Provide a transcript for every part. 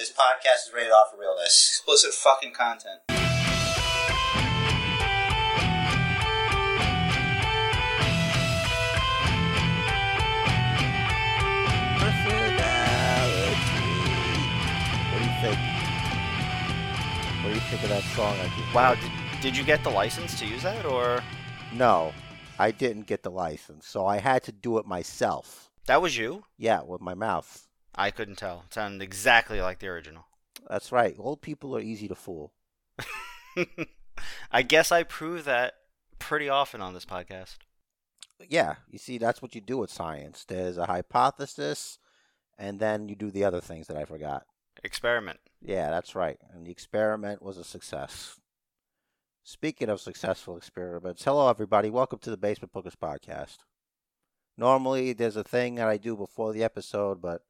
This podcast is rated off for realness. Explicit fucking content. What do you think? What do you think of that song I just Wow, did, did you get the license to use that, or No, I didn't get the license, so I had to do it myself. that was you? Yeah, with my mouth. I couldn't tell. It sounded exactly like the original. That's right. Old people are easy to fool. I guess I prove that pretty often on this podcast. Yeah, you see, that's what you do with science. There's a hypothesis, and then you do the other things that I forgot. Experiment. Yeah, that's right. And the experiment was a success. Speaking of successful experiments, hello everybody. Welcome to the Basement Bookers podcast. Normally, there's a thing that I do before the episode, but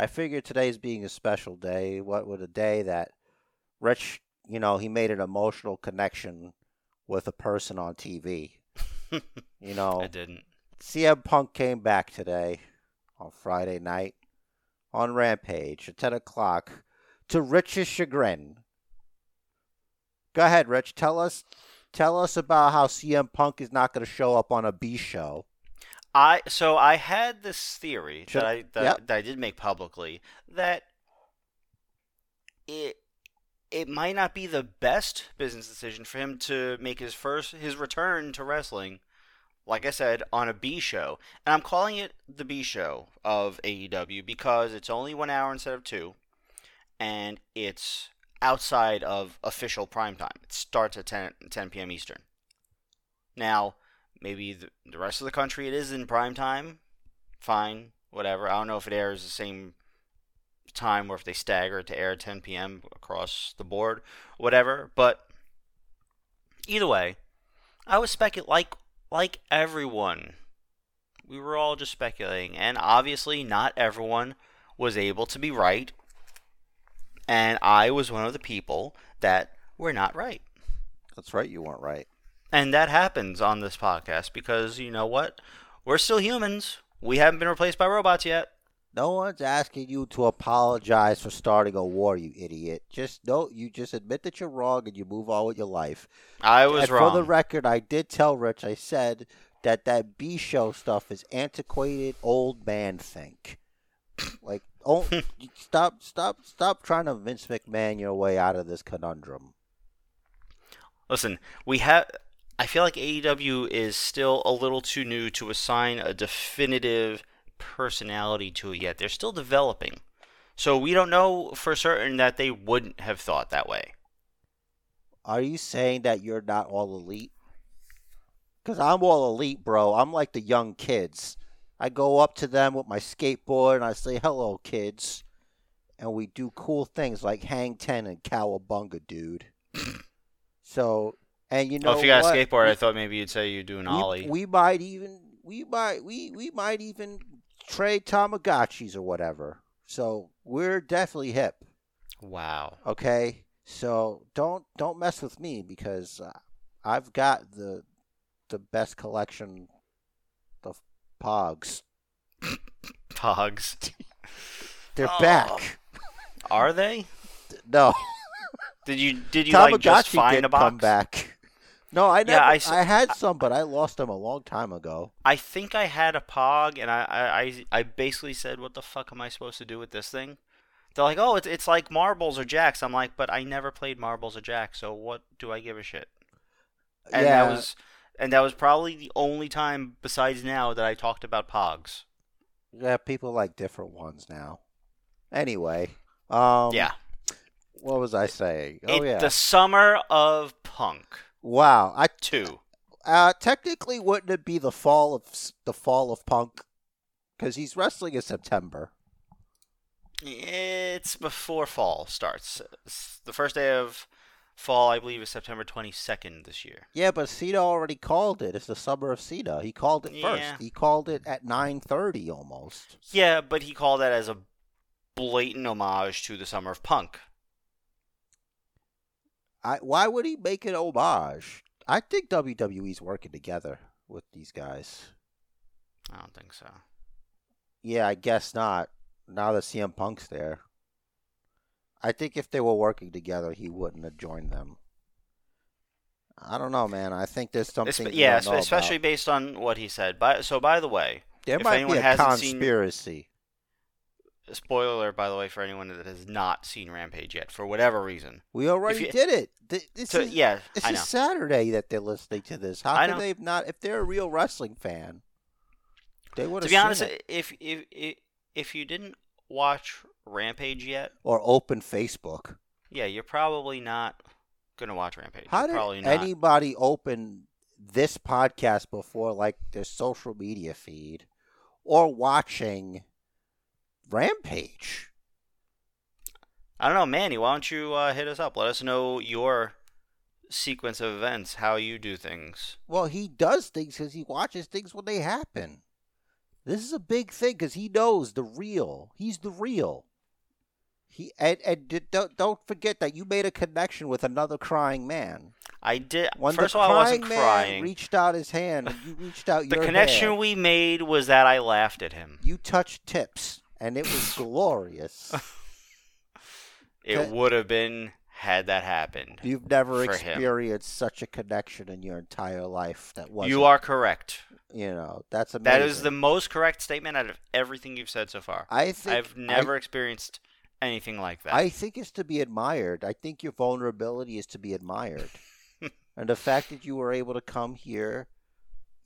I figured today's being a special day. What would a day that Rich, you know, he made an emotional connection with a person on TV. You know, I didn't. CM Punk came back today on Friday night on Rampage at 10 o'clock to Rich's chagrin. Go ahead, Rich. Tell us, tell us about how CM Punk is not going to show up on a B show. I so I had this theory Should- that I that, yep. that I did make publicly that it it might not be the best business decision for him to make his first his return to wrestling like I said on a B show and I'm calling it the B show of AEW because it's only 1 hour instead of 2 and it's outside of official prime time it starts at 10 10 p.m. Eastern now maybe the, the rest of the country it is in prime time. Fine whatever. I don't know if it airs the same time or if they stagger it to air at 10 p.m across the board whatever. But either way i was speculating like like everyone we were all just speculating. And obviously not everyone was able to be right. And i was one of the people that were not right. That's right, you weren't right. And that happens on this podcast because you know what? We're still humans. We haven't been replaced by robots yet. No one's asking you to apologize for starting a war, you idiot. Just no, you just admit that you're wrong and you move on with your life. I was and wrong. For the record, I did tell Rich. I said that that B show stuff is antiquated, old man think. Like, oh, stop, stop, stop trying to Vince McMahon your way out of this conundrum. Listen, we have. I feel like AEW is still a little too new to assign a definitive personality to it yet. They're still developing. So we don't know for certain that they wouldn't have thought that way. Are you saying that you're not all elite? Because I'm all elite, bro. I'm like the young kids. I go up to them with my skateboard and I say, "Hello, kids," and we do cool things like hang ten and cowabunga, dude. so, and you know, oh, if you got what? a skateboard, I thought maybe you'd say you do an we, ollie. we might even we might we we might even trade Tamagotchis or whatever. So we're definitely hip. wow. Okay, so don't don't mess with me because uh, I've got the the best collection of Pogs. Pogs. They're Oh. back. Are they? No, Did you did you like just find a box? come back. No, I never. Yeah, I I, had some, but I lost them a long time ago. I think I had a Pog, and I, I, I, I basically said, "What the fuck am I supposed to do with this thing?" They're like, "Oh, it's it's like marbles or jacks." I'm like, "But I never played marbles or jacks, so what do I give a shit?" And yeah, that was and that was probably the only time besides now that I talked about Pogs. yeah. People like different ones now. Anyway, um, yeah, What was I saying? Oh it, yeah. the summer of punk Wow. I two. uh, technically wouldn't it be the fall of the fall of Punk? Because he's wrestling in September. It's before fall starts. It's the first day of fall, I believe, is September 22nd this year. Yeah, but Cena already called it. It's the summer of Cena. He called it Yeah. first. He called it at nine thirty almost. Yeah, but he called that as a blatant homage to the summer of punk. I why would he make an homage? I think WWE's working together with these guys. I don't think so. Yeah, I guess not. Now that CM Punk's there. I think if they were working together, he wouldn't have joined them. I don't know, man. I think there's something. Yeah, especially about. based on what he said. By, so, by the way, there if might anyone be a hasn't seen- conspiracy. Spoiler by the way, for anyone that has not seen Rampage yet, for whatever reason. We already you- did it. Th- This So, is yeah, this is know. Saturday that they're listening to this. How know. they not? If they're a real wrestling fan, they would To be seen honest, it. if, if if if you didn't watch Rampage yet, or open Facebook. yeah, you're probably not gonna watch Rampage. How You're did probably not. anybody open this podcast before, like their social media feed, or watching Rampage? I don't know, Manny. Why don't you uh, hit us up? Let us know your sequence of events, how you do things. Well, he does things because he watches things when they happen. This is a big thing because he knows the real. He's the real. He and, and don't don't forget that you made a connection with another crying man. I did. When first the of all, I crying wasn't man crying. reached out his hand, you reached out the connection hand. we made was that I laughed at him. You touched tips, and it was glorious. It would have been had that happened. You've never For him. experienced such a connection in your entire life. That was You are correct. you know, that's amazing. That is the most correct statement out of everything you've said so far. I think I've never experienced anything like that. I, I think it's to be admired. I think your vulnerability is to be admired, and the fact that you were able to come here,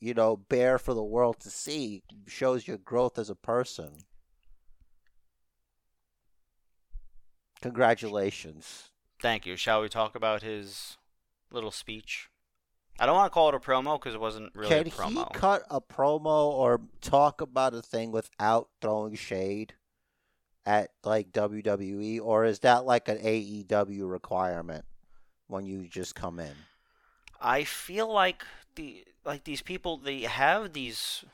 you know, bare for the world to see, shows your growth as a person. Congratulations. Thank you. Shall we talk about his little speech? I don't want to call it a promo because it wasn't really Can a promo. he cut a promo or talk about a thing without throwing shade at like WWE, or is that like an AEW requirement when you just come in? I feel like the like these people they have these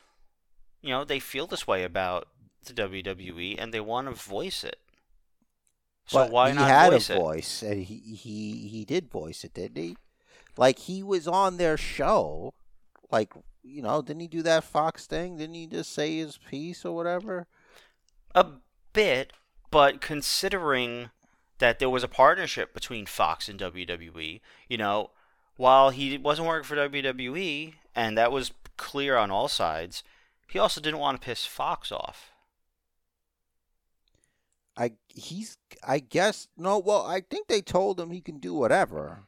you know, they feel this way about the WWE and they want to voice it. So but why he not had voice a it? voice, and he he he did voice it, didn't he? Like he was on their show, like you know, didn't he do that Fox thing? Didn't he just say his piece or whatever? A bit, but considering that there was a partnership between Fox and WWE, you know, while he wasn't working for WWE, and that was clear on all sides, he also didn't want to piss Fox off. I he's I guess no. Well, I think they told him he can do whatever.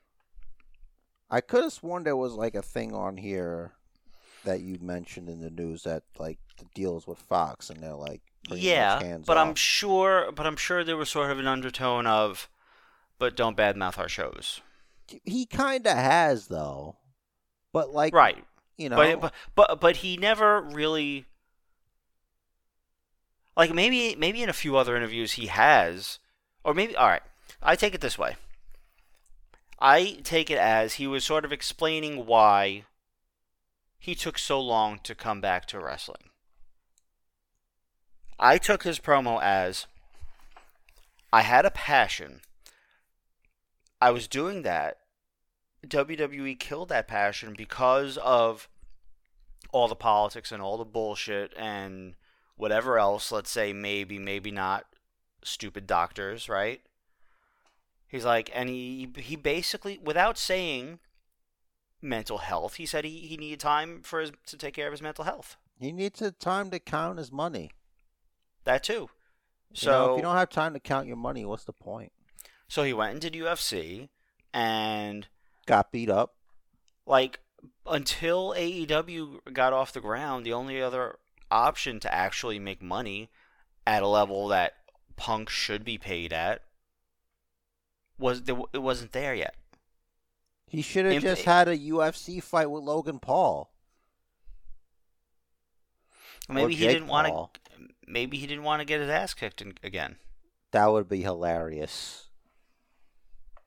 I could have sworn there was like a thing on here that you mentioned in the news that like the deals with Fox and they're like yeah, hands but I'm sure, but I'm sure there was sort of an undertone of, but don't badmouth our shows, he kind of has though, but like right? you know, But, but but but he never really like maybe maybe in a few other interviews he has or maybe all right I take it this way. I take it as he was sort of explaining why he took so long to come back to wrestling. I took his promo as I had a passion. I was doing that. WWE killed that passion because of all the politics and all the bullshit and whatever else, let's say maybe, maybe not stupid doctors, right? He's like, and he, he basically, without saying mental health, he said he, he needed time for his, to take care of his mental health. he needs a time to count his money. That too. You know, So, if you don't have time to count your money, what's the point? so he went and did UFC and Got beat up. like until AEW got off the ground, the only other option to actually make money at a level that Punk should be paid at was there, it wasn't there yet. He should have just had a UFC fight with Logan Paul. Maybe he didn't want to. Maybe he didn't want to get his ass kicked in, again. That would be hilarious.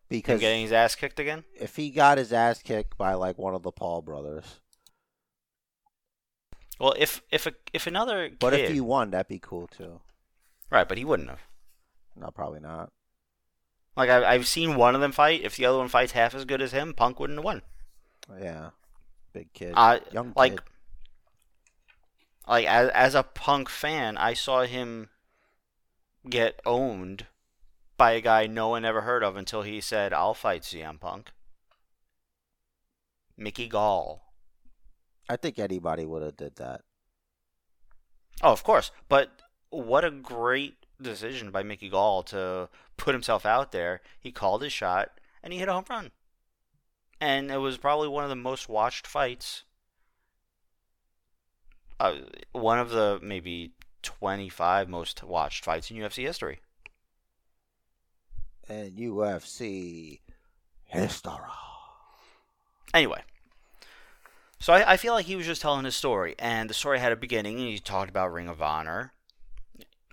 Him Because getting his ass kicked again. if he got his ass kicked by like one of the Paul brothers, Well, if if a, if another kid, but if he won, that'd be cool too. right, but he wouldn't have. No, probably not. Like I, I've seen one of them fight. If the other one fights half as good as him, Punk wouldn't have won. Yeah, big kid, I young like kid. like as as a punk fan, I saw him get owned by a guy no one ever heard of until he said, "I'll fight CM Punk." Mickey Gall. I think anybody would have did that. Oh, of course. But what a great decision by Mickey Gall to put himself out there. He called his shot and he hit a home run. And it was probably one of the most watched fights. Uh, one of the maybe 25 most watched fights in UFC history. And UFC history. Anyway, so I, I, feel like he was just telling his story, and the story had a beginning, and he talked about Ring of Honor,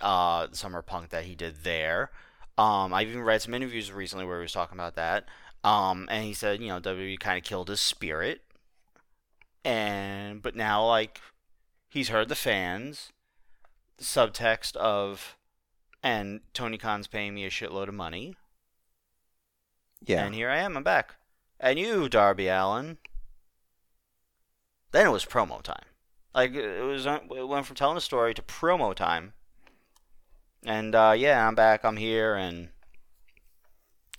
uh, the Summer Punk that he did there. Um, I've even read some interviews recently where he was talking about that. Um, and he said, you know, WWE kind of killed his spirit, and but now like he's heard the fans, the subtext of, and Tony Khan's paying me a shitload of money. Yeah. And here I am, I'm back. And you, Darby Allin. Then it was promo time. Like it was, it went from telling a story to promo time. And uh, yeah, I'm back. I'm here, and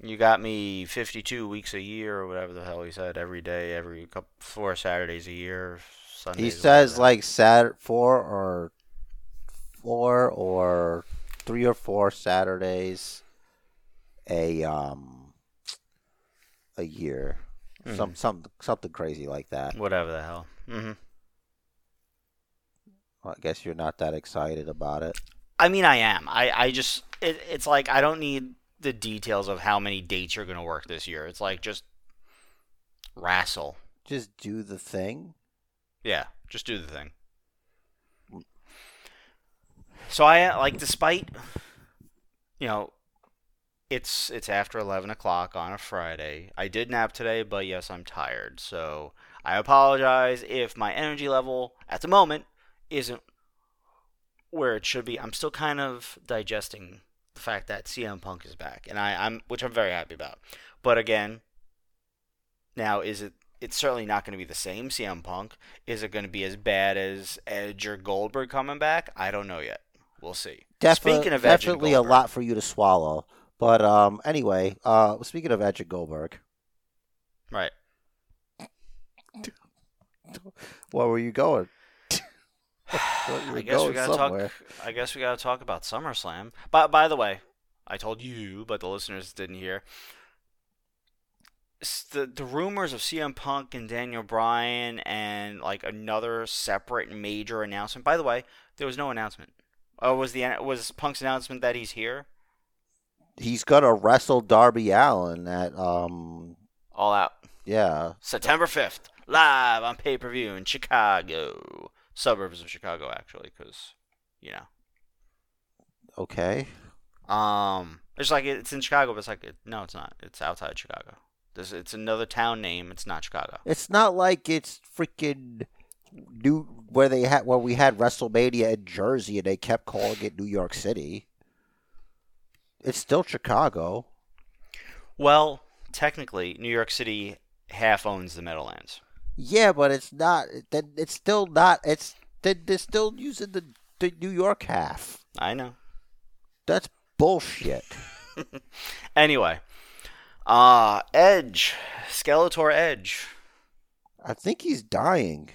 you got me 52 weeks a year, or whatever the hell he said. Every day, every couple, four Saturdays a year. Sundays, he says like Sat four or four or three or four Saturdays a um a year. Mm-hmm. Some some something crazy like that. Whatever the hell. Mm-hmm. Well, I guess you're not that excited about it. I mean, I am. I I just it, it's like I don't need the details of how many dates you're gonna work this year. It's like just wrestle. Just do the thing. Yeah, just do the thing. So I like, despite you know, it's it's after eleven o'clock on a Friday. I did nap today, but yes, I'm tired. So I apologize if my energy level at the moment isn't where it should be. I'm still kind of digesting the fact that CM Punk is back, and I, I'm which I'm very happy about. But again, now is it it's certainly not going to be the same CM Punk. Is it going to be as bad as Edge or Goldberg coming back? I don't know yet. We'll see. Defi- speaking of definitely a lot for you to swallow. But um, anyway, uh, speaking of Edge and Goldberg, right? Where were you going? I guess we gotta somewhere. talk. I guess we gotta talk about SummerSlam. But by the way, I told you, but the listeners didn't hear the the rumors of CM Punk and Daniel Bryan and like another separate major announcement. By the way, there was no announcement. Oh, was the was Punk's announcement that he's here? He's gonna wrestle Darby Allin at um All Out. Yeah, September fifth, live on pay per view in Chicago, suburbs of Chicago, actually, because you know. Okay. Um, it's like it's in Chicago, but it's like no, it's not. It's outside Chicago. This it's another town name. It's not Chicago. It's not like it's freaking new where they had where we had WrestleMania in Jersey and they kept calling it New York City. It's still Chicago. Well, technically, New York City half owns the Meadowlands. Yeah, but it's not. It's still not. It's they're still using the the New York half. I know. That's bullshit. anyway, uh, Edge, Skeletor Edge. I think he's dying.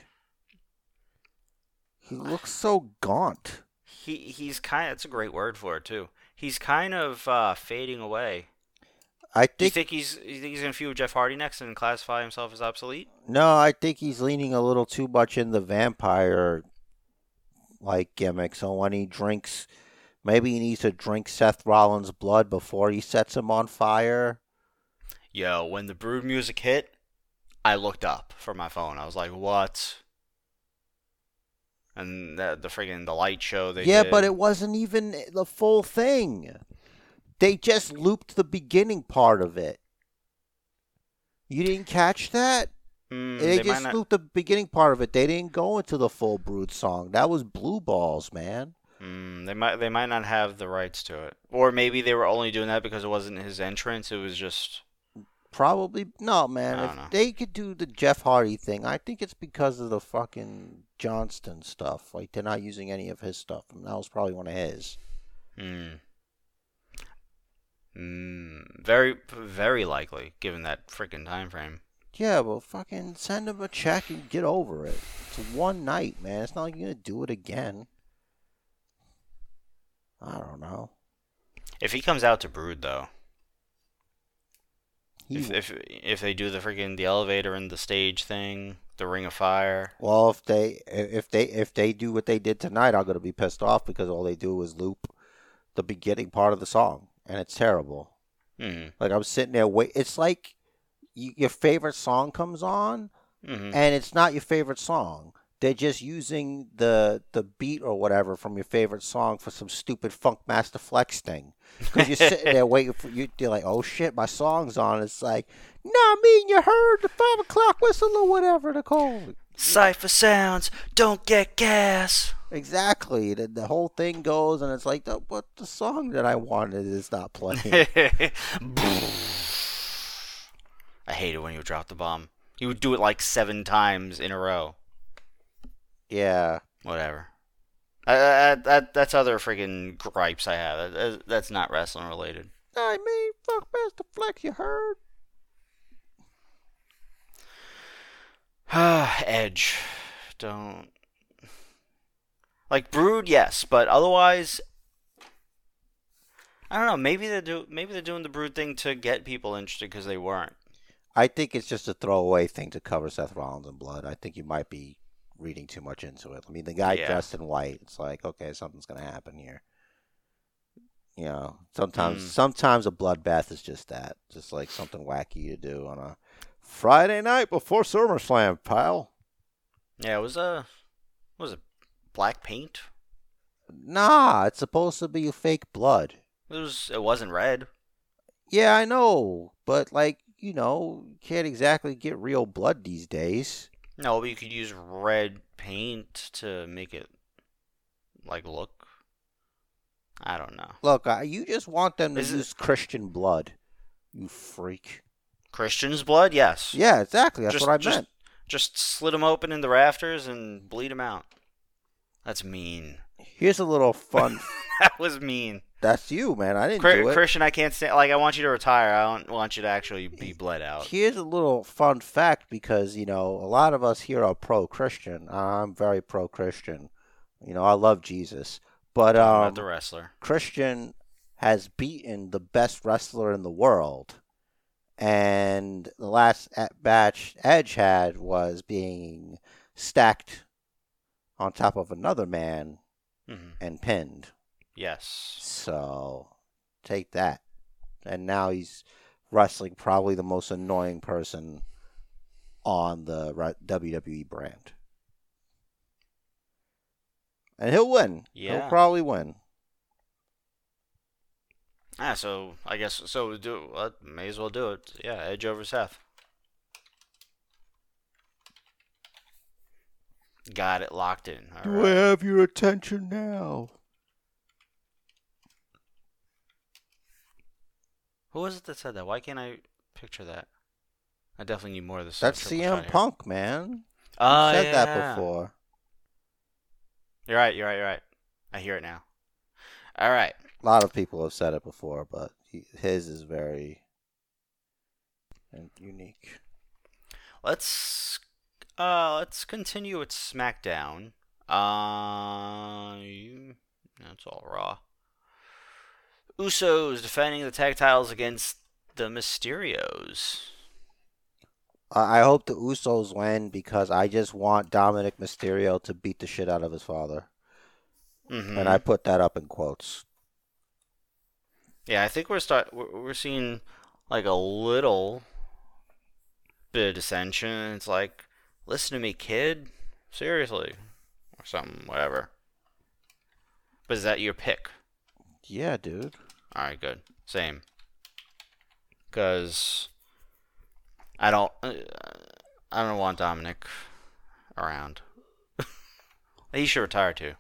He looks so gaunt. He he's kind. Of, that's a great word for it too. He's kind of uh, fading away. I think. Do you think he's you think he's gonna feud with Jeff Hardy next and classify himself as obsolete? No, I think he's leaning a little too much in the vampire like gimmick. So when he drinks, maybe he needs to drink Seth Rollins' blood before he sets him on fire yo, when the Brood music hit, I looked up from my phone. I was like, what? And the, the friggin' the light show they Yeah, did. but it wasn't even the full thing. They just looped the beginning part of it. You didn't catch that? Mm, they, they, just not... looped the beginning part of it. They didn't go into the full Brood song. That was Blue Balls, man. Mm, they might they might not have the rights to it, or maybe they were only doing that because it wasn't his entrance. It was just Probably no, man. If know. they could do the Jeff Hardy thing, I think it's because of the fucking Johnston stuff. Like they're not using any of his stuff, and that was probably one of his. Hmm. Mm, very, very likely, given that freaking time frame. Yeah, well, fucking send him a check and get over it. It's one night, man. It's not like you're gonna do it again. I don't know. If he comes out to Brood, though, He, if, if if they do the freaking the elevator and the stage thing, the Ring of Fire, well, if they if they if they do what they did tonight, I'm gonna be pissed off because all they do is loop the beginning part of the song, and it's terrible. mm, Like I'm sitting there wait. It's like y your favorite song comes on, hmm and it's not your favorite song. They're just using the the beat or whatever from your favorite song for some stupid Funkmaster Flex thing. Because you're sitting there waiting for you. You're like, oh shit, my song's on. It's like, no, I mean you heard the five o'clock whistle or whatever they're called. Cipha Sounds, don't get gas. Exactly. The, the whole thing goes, and it's like, the, what the song that I wanted is not playing. I hate it when you would drop the bomb. You would do it like seven times in a row. yeah. Whatever. Uh, uh, that that's other freaking gripes I have. That- That's not wrestling related. I mean, fuck Master Flex, you heard? Edge, don't like Brood, yes, but otherwise, I don't know. Maybe they do. Maybe they're doing the Brood thing to get people interested because they weren't. I think it's just a throwaway thing to cover Seth Rollins in blood. I think you might be reading too much into it. I mean, the guy Yeah. dressed in white. It's like, okay, something's gonna happen here. You know, sometimes Mm. sometimes a bloodbath is just that, just like something wacky to do on a Friday night before SummerSlam, pal. Yeah, it was a was it black paint? Nah, it's supposed to be fake blood. It was. It wasn't red. Yeah, I know, but like you know, you can't exactly get real blood these days. No, but you could use red paint to make it like look. I don't know. Look, I, you just want them to Is it- use Christian blood, you freak. Christian's blood, yes. Yeah, exactly. That's Just- what I just- meant. Just slit them open in the rafters and bleed them out. That's mean. Here's a little fun. that was mean. That's you, man. I didn't do it. Christian, I can't stand. Like, I want you to retire. I don't want you to actually be bled out. Here's a little fun fact because you know a lot of us here are pro-Christian. I'm very pro-Christian. You know, I love Jesus, but um, about the wrestler. Christian has beaten the best wrestler in the world. And the last at batch Edge had was being stacked on top of another man hmm and pinned. Yes. So take that. And now he's wrestling probably the most annoying person on the WWE brand. And he'll win. Yeah. He'll probably win. Ah, so I guess so. Do well, may as well do it. Yeah, Edge over Seth. Got it locked in. All Do I have your attention now? Who was it that said that? Why can't I picture that? I definitely need more of this. That's CM here. Punk, man. Oh, you ah, said yeah. that before. You're right. You're right. You're right. I hear it now. All right. A lot of people have said it before, but he, his is very and unique. Let's uh let's continue with SmackDown. Uh, that's all Raw. Usos defending the tag titles against the Mysterios. I hope the Usos win because I just want Dominic Mysterio to beat the shit out of his father, Mm-hmm. and I put that up in quotes. Yeah, I think we're start we're, we're seeing like a little bit of dissension. It's like, listen to me, kid, seriously, or something, whatever. But is that your pick? Yeah, dude. All right, good, same. Cause I don't, uh, I don't want Dominic around. he should retire too.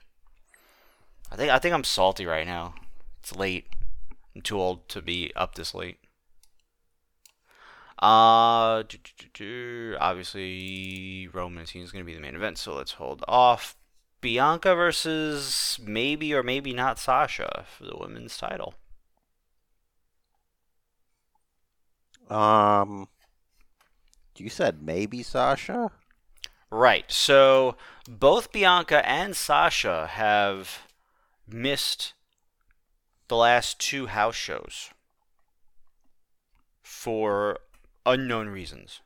I think I think I'm salty right now. It's late. I'm too old to be up this late. Uh, do, do, do, do. obviously Roman is going to be the main event, so let's hold off. Bianca versus maybe or maybe not Sasha for the women's title. Um, you said maybe Sasha. Right. So both Bianca and Sasha have missed the last two house shows for unknown reasons.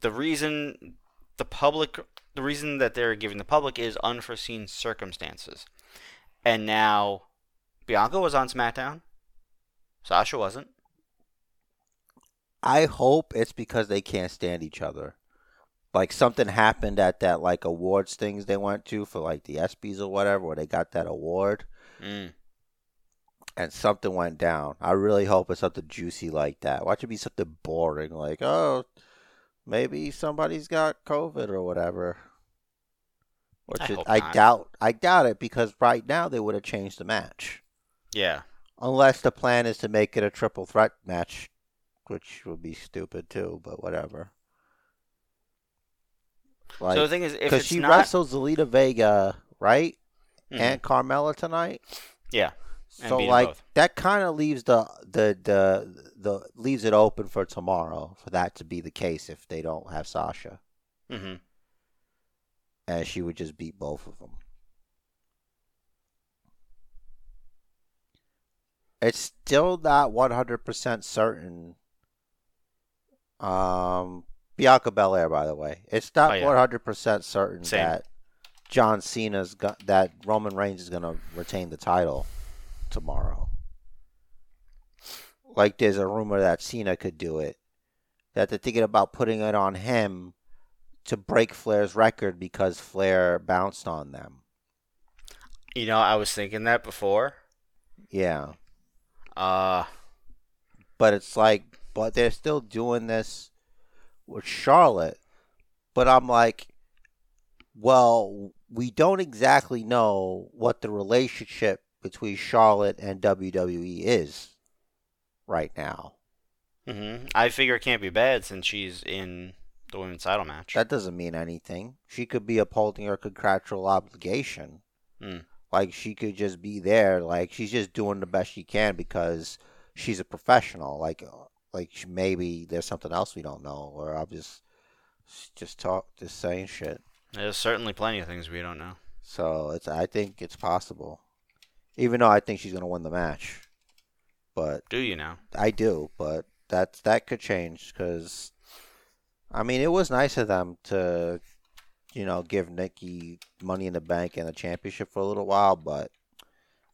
The reason the public the reason that they're giving the public is unforeseen circumstances. And now Bianca was on SmackDown. Sasha wasn't. I hope it's because they can't stand each other. Like something happened at that like awards things they went to for like the ESPYS or whatever, where they got that award, Mm. And something went down. I really hope it's something juicy like that. Watch it be something boring, like oh, maybe somebody's got COVID or whatever. Which I I doubt. I doubt it because right now they would have changed the match. Yeah. Unless the plan is to make it a triple threat match, which would be stupid too, but whatever. Like, so the thing is, if because she not, wrestles Zelina Vega, right, Mhm. and Carmella tonight. yeah, So like that kind of leaves the the the the leaves it open for tomorrow for that to be the case if they don't have Sasha, hmm and she would just beat both of them. It's still not one hundred percent certain. Um, Bianca Belair, by the way, it's not Oh, one hundred percent certain Same. that John Cena's got that Roman Reigns is gonna retain the title tomorrow. Like there's a rumor that Cena could do it. That they're thinking about putting it on him to break Flair's record because Flair bounced on them. you know, I was thinking that before. Yeah. Uh, But it's like but they're still doing this with Charlotte. But I'm like well, we don't exactly know what the relationship between Charlotte and WWE is right now. hmm I figure it can't be bad since she's in the women's title match. That doesn't mean anything. She could be upholding her contractual obligation. Hmm. Like she could just be there. Like she's just doing the best she can because she's a professional. Like, uh, like maybe there's something else we don't know, or I'm just just talk, just saying shit. There's certainly plenty of things we don't know. So it's. I think it's possible, even though I think she's gonna win the match. But Do you know? I do, but that's that could change because, I mean, it was nice of them to, you know, give Nikki Money in the Bank and the championship for a little while, but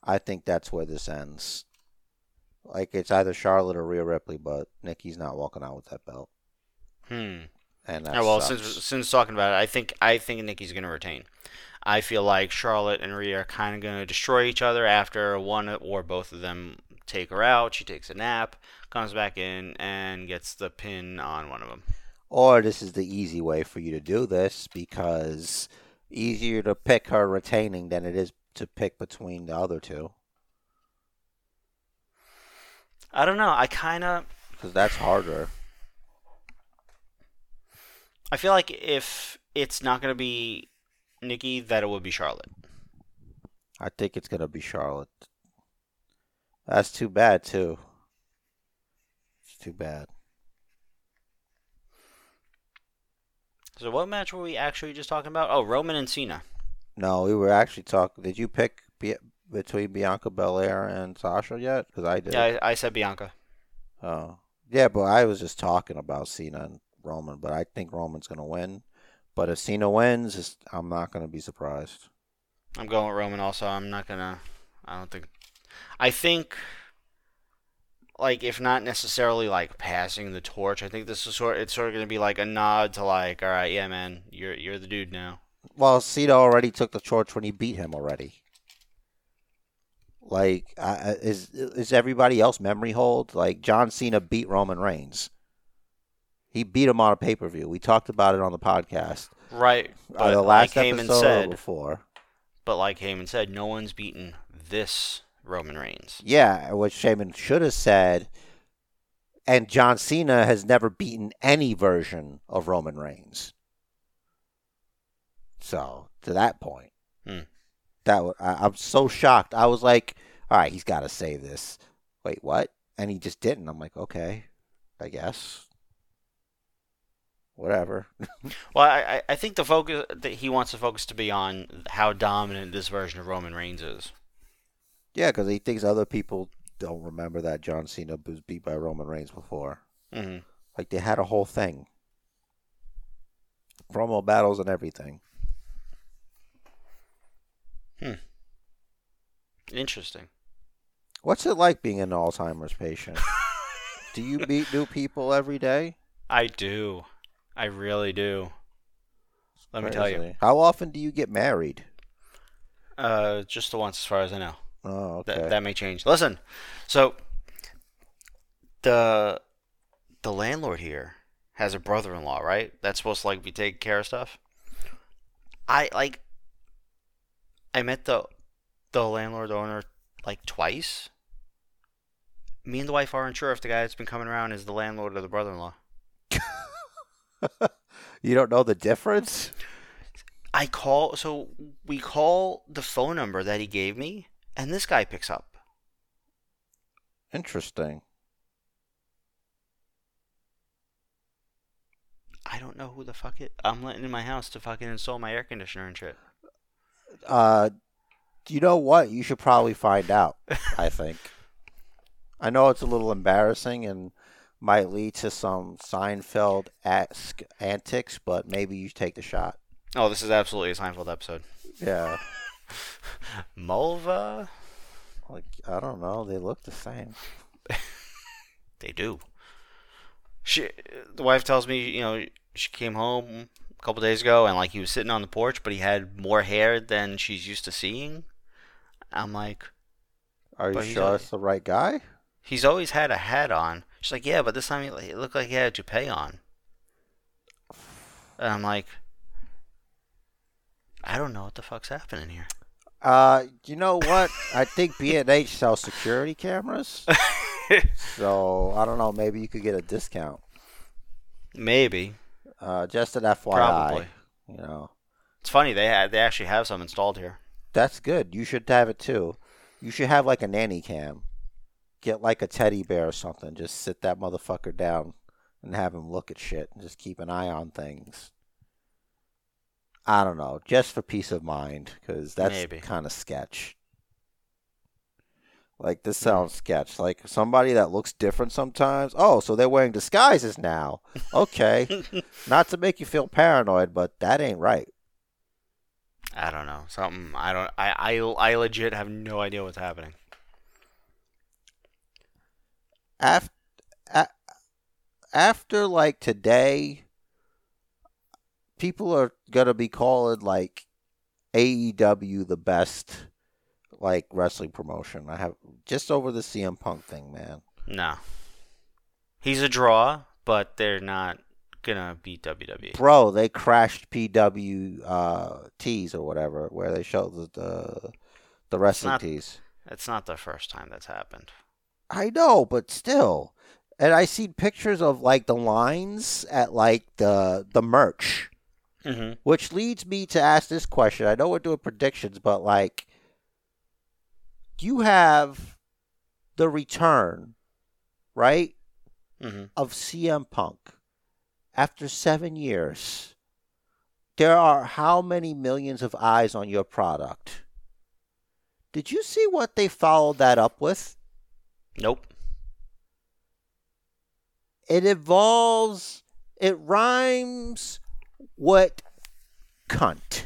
I think that's where this ends. Like it's either Charlotte or Rhea Ripley, but Nikki's not walking out with that belt, Hmm. and that Yeah, well, sucks. since since talking about it, I think I think Nikki's gonna retain. I feel like Charlotte and Rhea are kind of gonna destroy each other after one or both of them take her out. She takes a nap, comes back in, and gets the pin on one of them. Or this is the easy way for you to do this because easier to pick her retaining than it is to pick between the other two I don't know. I kind of because that's harder. I feel like if it's not gonna be Nikki, that it would be Charlotte. I think it's gonna be Charlotte. That's too bad too. It's too bad. So what match were we actually just talking about? Oh, Roman and Cena. No, we were actually talking. Did you pick Bi- between Bianca Belair and Sasha yet? Because I did. Yeah, I, I said Bianca. Oh, yeah, but I was just talking about Cena and Roman. But I think Roman's gonna win. But if Cena wins, I'm not gonna be surprised. I'm going with Roman also. I'm not gonna. I don't think. I think. Like, if not necessarily like passing the torch, I think this is sort. It's sort of gonna be like a nod to like, all right, yeah, man, you're you're the dude now. Well, Cena already took the torch when he beat him already. Like, uh, is is everybody else memory hold? Like John Cena beat Roman Reigns. He beat him on a pay per view. We talked about it on the podcast. Right. Uh, But the like last Heyman episode said, before. but like Heyman said, no one's beaten this Roman Reigns. Yeah, which Shaman should have said. And John Cena has never beaten any version of Roman Reigns. So to that point, Hmm. that I, I'm so shocked. I was like, "All right, he's got to say this." Wait, what? And he just didn't. I'm like, okay. I guess. Whatever. Well, I, I- think the focus that he wants the focus to be on how dominant this version of Roman Reigns is. yeah, because he thinks other people don't remember that John Cena was beat by Roman Reigns before. hmm Like they had a whole thing, promo battles and everything. Hmm. Interesting. What's it like being an Alzheimer's patient? do you meet new people every day? I do. I really do. Let me tell you. How often do you get married? Uh, just the once, as far as I know. Oh, okay. That that may change. Listen, so the the landlord here has a brother-in-law, right? That's supposed to like be taking care of stuff. I like. I met the the landlord owner like twice. Me and the wife aren't sure if the guy that's been coming around is the landlord or the brother-in-law. you don't know the difference? I call, so we call the phone number that he gave me, and this guy picks up. Interesting. I don't know who the fuck it. I'm letting in my house to fucking install my air conditioner and shit. Uh, you know what? You should probably find out. I think. I know it's a little embarrassing and might lead to some Seinfeld esque antics, but maybe you take the shot. Oh, this is absolutely a Seinfeld episode. Yeah. Mulva? Like I don't know. They look the same. They do. She, the wife tells me, you know, she came home a couple days ago and like he was sitting on the porch, but he had more hair than she's used to seeing. I'm like, Are you sure it's the right guy? he's always had a hat on. She's like, yeah, but this time it looked like he had a toupee on. And I'm like, I don't know what the fuck's happening here. Uh, you know what? I think B and H sells security cameras, so I don't know. Maybe you could get a discount. Maybe. Uh, just an FYI. Probably. You know, It's funny they had they actually have some installed here. that's good. You should have it too. You should have like a nanny cam. Get like a teddy bear or something. Just sit that motherfucker down and have him look at shit and just keep an eye on things. I don't know, just for peace of mind, because that's kind of sketch. Like this hmm. sounds sketch. Like somebody that looks different sometimes. Oh, so they're wearing disguises now. Okay, not to make you feel paranoid, but that ain't right. I don't know. Something I don't I I, I legit have no idea what's happening. After, after like today, people are gonna be calling like AEW the best like wrestling promotion. I have just over the CM Punk thing, man. No. He's a draw, but they're not gonna beat. WWE. Bro, they crashed PW uh, or whatever, where they showed the the, the wrestling not- tees. It's not the first time that's happened. I know, but still. And I seen pictures of like the lines at like the the merch, Mm-hmm. which leads me to ask this question. I know we're doing predictions, but like do you have the return, right, Mm-hmm. of CM Punk after 7 years. There are how many millions of eyes on your product? Did you see what they followed that up with? Nope. it involves it rhymes what cunt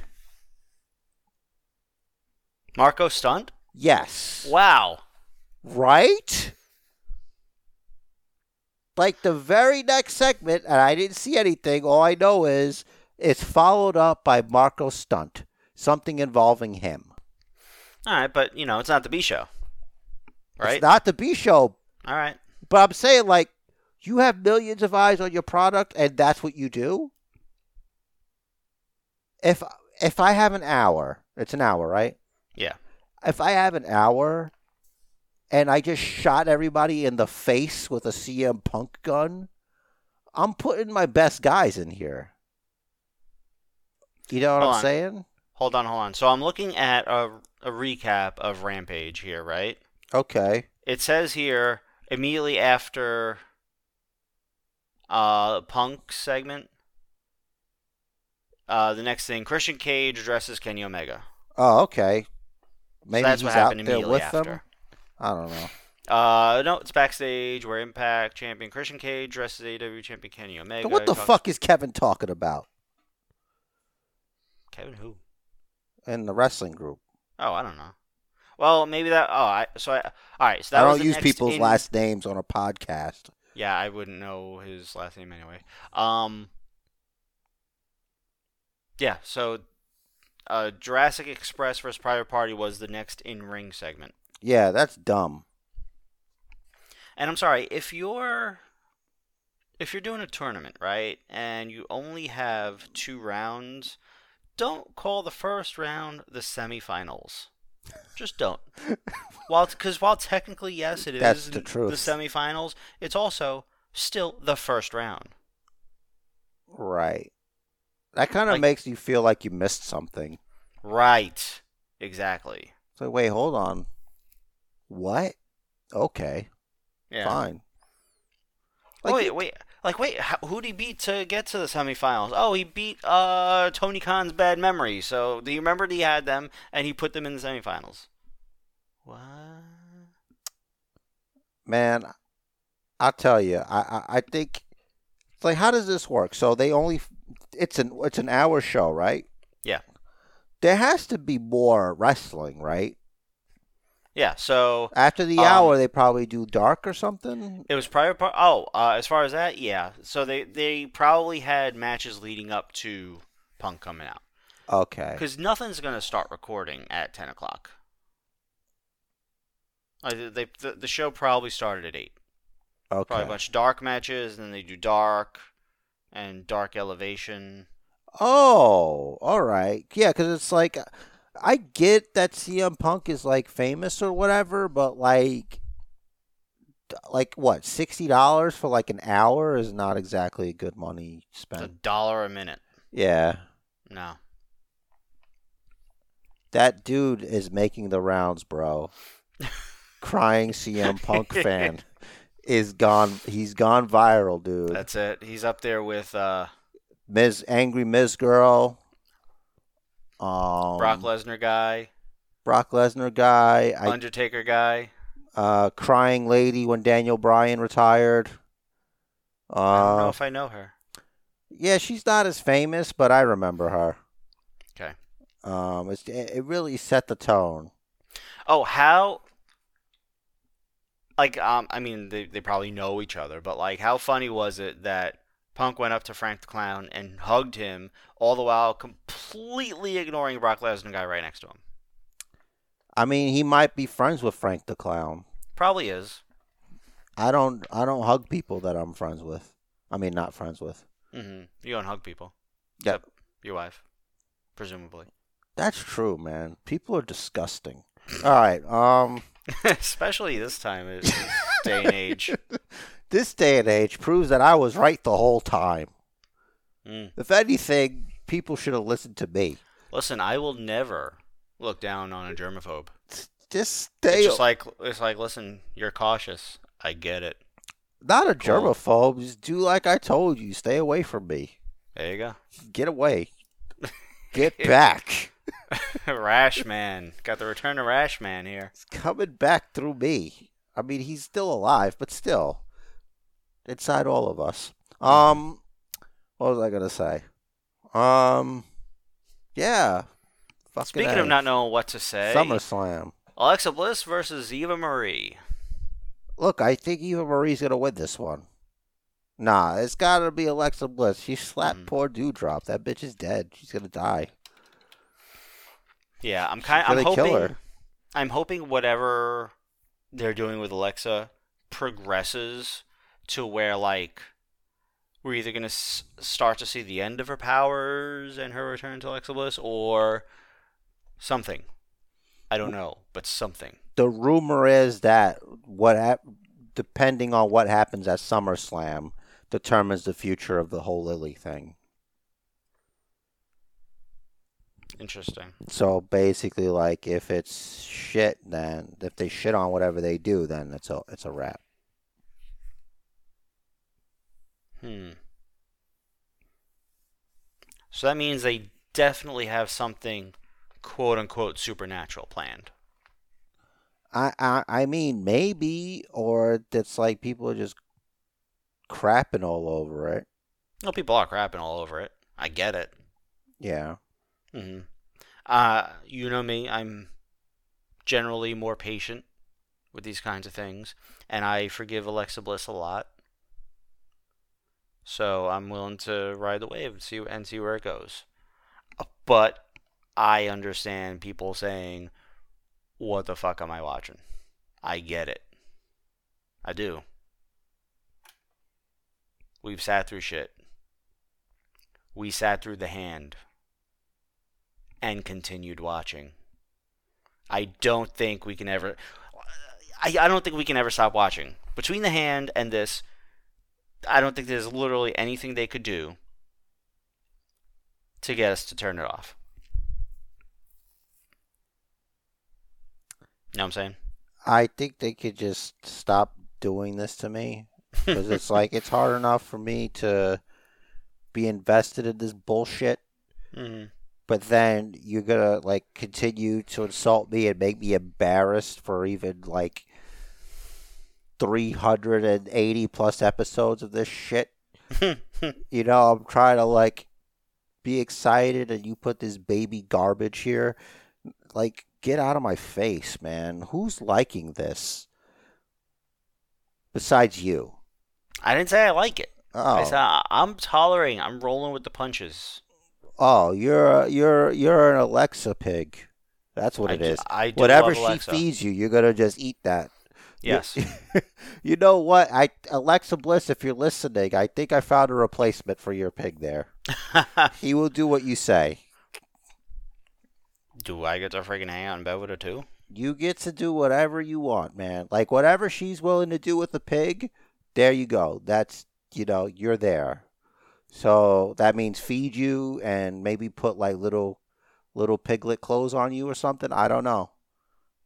Marko Stunt? yes Wow. right like the very next segment and i didn't see anything all i know is it's followed up by marko stunt something involving him All right, but you know it's not the B show, right? it's not the b show All right. but i'm saying like you have millions of eyes on your product and that's what you do if if i have an hour it's an hour right Yeah. if I have an hour and I just shot everybody in the face with a CM Punk gun, I'm putting my best guys in here. You know what Hold I'm on. saying? Hold on, hold on. So I'm looking at a, a recap of Rampage here, right? Okay. It says here immediately after Uh, Punk segment. Uh, the next thing, Christian Cage addresses Kenny Omega. Oh, okay. Maybe so that's he's what out happened immediately with after. them. I don't know. Uh, no, it's backstage where Impact champion Christian Cage dresses AEW champion Kenny Omega. what the talks- fuck is Kevin talking about Kevin who? in the wrestling group? Oh, I don't know. Well, maybe that. Oh, I so I. All right, so that I don't use people's in- last names on a podcast. Yeah, I wouldn't know his last name anyway. Um. Yeah, so uh, Jurassic Express versus Private Party was the next in-ring segment. Yeah, that's dumb. And I'm sorry if you're if you're doing a tournament, right, and you only have two rounds, don't call the first round the semifinals. Just don't. while because while technically yes, it is That's the truth. the semifinals, it's also still the first round. Right. That kind of Like- makes you feel like you missed something. Right. Exactly. So wait, hold on. What? Okay, Yeah. fine. Oh, Like, wait, wait. Like, wait. How, who'd he beat to get to the semifinals? Oh, he beat uh Tony Khan's Bad Memory. So, do you remember he had them and he put them in the semifinals? What? man, I'll tell you. I, I I think it's like how does this work? So they only it's an it's an hour show, right? Yeah. There has to be more wrestling, right? Yeah. So After the Um, hour, they probably do dark or something. it was private. Par- oh, uh, as far as that, yeah. So they they probably had matches leading up to Punk coming out Okay. because nothing's gonna start recording at ten o'clock. Like, they, the, the show probably started at eight. Okay. Probably a bunch of dark matches, and then they do dark and dark elevation. Oh, all right. Yeah, because it's like I get that CM Punk is like famous or whatever, but like, like what sixty dollars for like an hour is not exactly good money spent. It's a dollar a minute. Yeah, No. that dude is making the rounds, bro. Crying CM Punk fan is gone. He's gone viral, dude. That's it. He's up there with uh, Miz, angry Miz girl. Um, Brock Lesnar guy, Brock Lesnar guy. I Undertaker guy. uh, crying lady when Daniel Bryan retired. I don't know Uh, if I know her. yeah, she's not as famous, but I remember her. Okay. Um, it's, it it really set the tone. Oh, how? Like, um, I mean, they they probably know each other, but like, how funny was it that Punk went up to Frank the Clown and hugged him, all the while completely ignoring Brock Lesnar guy right next to him? I mean, he might be friends with Frank the Clown. Probably is. I don't. I don't hug people that I'm friends with. I mean, not friends with. Mm-hmm. You don't hug people. Yep. Your wife, presumably. That's true, man. People are disgusting. All right. Um, Especially this time, this day and age. this day and age proves that I was right the whole time. Mm. If anything, people should have listened to me. Listen, I will never look down on a germaphobe. Just It's stay. just like it's like, listen, you're cautious. I get it. not a Cool. germaphobe. Just do like I told you. Stay away from me. There you go. Get away. Get back. Rash Man. Got the return of Rash Man here. It's coming back through me. I mean, he's still alive, but still, inside all of us. Um, what was I gonna say? Um, yeah. Fucking Speaking A. of not knowing what to say, SummerSlam. Alexa Bliss versus Eva Marie. Look, I think Eva Marie's gonna win this one. Nah, it's gotta be Alexa Bliss. She slapped Mm. poor Doudrop. That bitch is dead. She's gonna die. Yeah, I'm kind. I'm hoping. kill her. I'm hoping whatever they're doing with Alexa progresses to where like we're either gonna s- start to see the end of her powers and her return to Alexa Bliss, or something. I don't know, but something. The rumor is that what hap- depending on what happens at SummerSlam determines the future of the whole Lily thing. Interesting. So basically, like if it's shit, then if they shit on whatever they do, then it's a it's a wrap. Hmm. So that means they definitely have something quote unquote supernatural planned. I, I I mean maybe, or that's like people are just crapping all over it. No, people are crapping all over it. I get it. Yeah. hmm Uh, you know me. I'm generally more patient with these kinds of things, and I forgive Alexa Bliss a lot. So I'm willing to ride the wave and see and see where it goes. Uh, But I understand people saying, "What the fuck am I watching?" I get it. I do. We've sat through shit. We sat through the hand and continued watching. I don't think we can ever. I, I don't think we can ever stop watching. Between the hand and this, I don't think there's literally anything they could do to get us to turn it off. You know what I'm saying? I think they could just stop doing this to me because it's like it's hard enough for me to be invested in this bullshit, hmm but then you're gonna like continue to insult me and make me embarrassed for even like 380 plus episodes of this shit. You know, I'm trying to like be excited and you put this baby garbage here. Like, get out of my face, man. Who's liking this? Besides you. I didn't say I like it. I Oh, said I- I'm tolerating. I'm rolling with the punches. oh, you're you're you're an Alexa pig. That's what I it do- is. I do Whatever she feeds you, you're gonna just eat that. You- Yes. you know what? I Alexa Bliss, if you're listening, I think I found a replacement for your pig there. He will do what you say. do I get to freaking hang out in bed with her too? You get to do whatever you want, man. Like whatever she's willing to do with the pig, there you go. That's you know, you're there. So that means feed you and maybe put like little little piglet clothes on you or something. I don't know.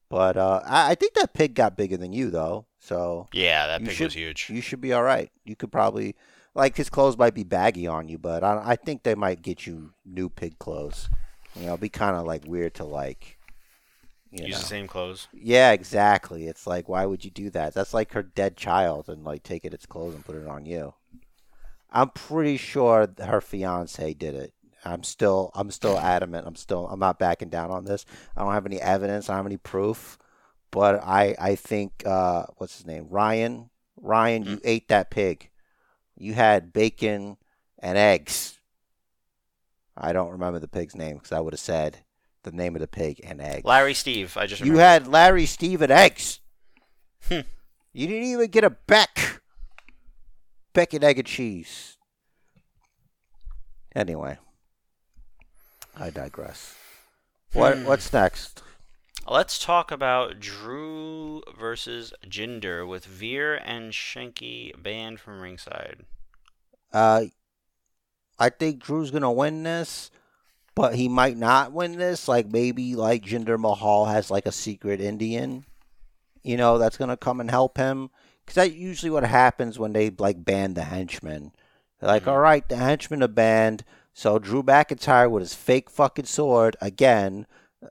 But uh I, I think that pig got bigger than you though. So Yeah, that pig should- was huge. you should be all right. You could probably like his clothes might be baggy on you, but I, I think they might get you new pig clothes. You know, it'd be kind of like weird to like, you Use know. the same clothes. Yeah, exactly. It's like, why would you do that? That's like her dead child and like taking its clothes and put it on you. I'm pretty sure her fiance did it. I'm still, I'm still adamant. I'm still, I'm not backing down on this. I don't have any evidence. I don't have any proof, but I, I think, uh, what's his name? Ryan. Ryan, you ate that pig. You had bacon and eggs. I don't remember the pig's name because I would have said the name of the pig and eggs. Larry Steve, I just You had Larry, Steve, and eggs. Hmm. you didn't even get a Beck. Beck and egg and cheese. Anyway, I digress. What Hmm. What's next? Let's talk about Drew versus Jinder with Veer and Shanky banned from ringside. Uh, I think Drew's gonna win this, but he might not win this. Like maybe like Jinder Mahal has like a secret Indian, you know, that's gonna come and help him. Because that's usually what happens when they like ban the henchmen. They're like, Mhm. all right, the henchmen are banned, so Drew McIntyre with his fake fucking sword again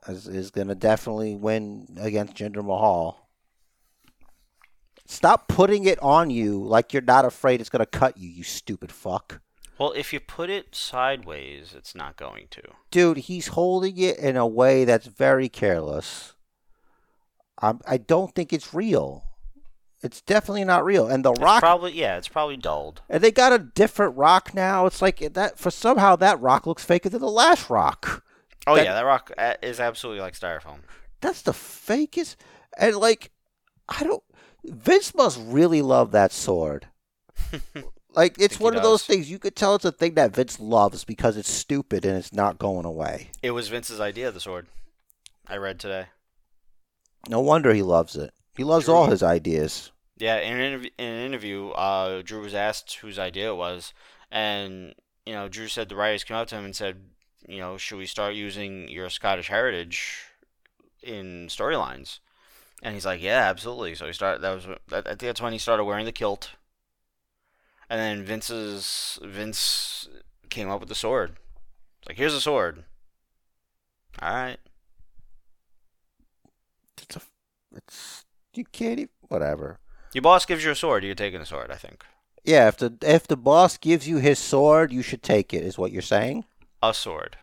is, is gonna definitely win against Jinder Mahal. Stop putting it on you like you're not afraid it's gonna cut you, you stupid fuck. Well, if you put it sideways, it's not going to. Dude, he's holding it in a way that's very careless. I'm, I don't think it's real. It's definitely not real. And the It's rock, probably yeah, it's probably dulled. and they got a different rock now. It's like that for somehow that rock looks faker than the last rock. Oh That- yeah, that rock uh, is absolutely like styrofoam. That's the fakest. And like, I don't. Vince must really love that sword. Like it's one of those things you could tell it's a thing that Vince loves because it's stupid and it's not going away. It was Vince's idea, the sword. I read today. No wonder he loves it. He loves True. all his ideas. Yeah, in an, interv- in an interview, uh, Drew was asked whose idea it was, and you know, Drew said the writers came up to him and said, you know, should we start using your Scottish heritage in storylines? And he's like, yeah, absolutely. So he started. That was. I think that's when he started wearing the kilt. And then Vince's Vince came up with the sword. It's Like, here's a sword. All right. It's a, it's you can't even whatever. Your boss gives you a sword. You're taking a sword. I think Yeah, if the if the boss gives you his sword, you should take it. Is what you're saying? a sword.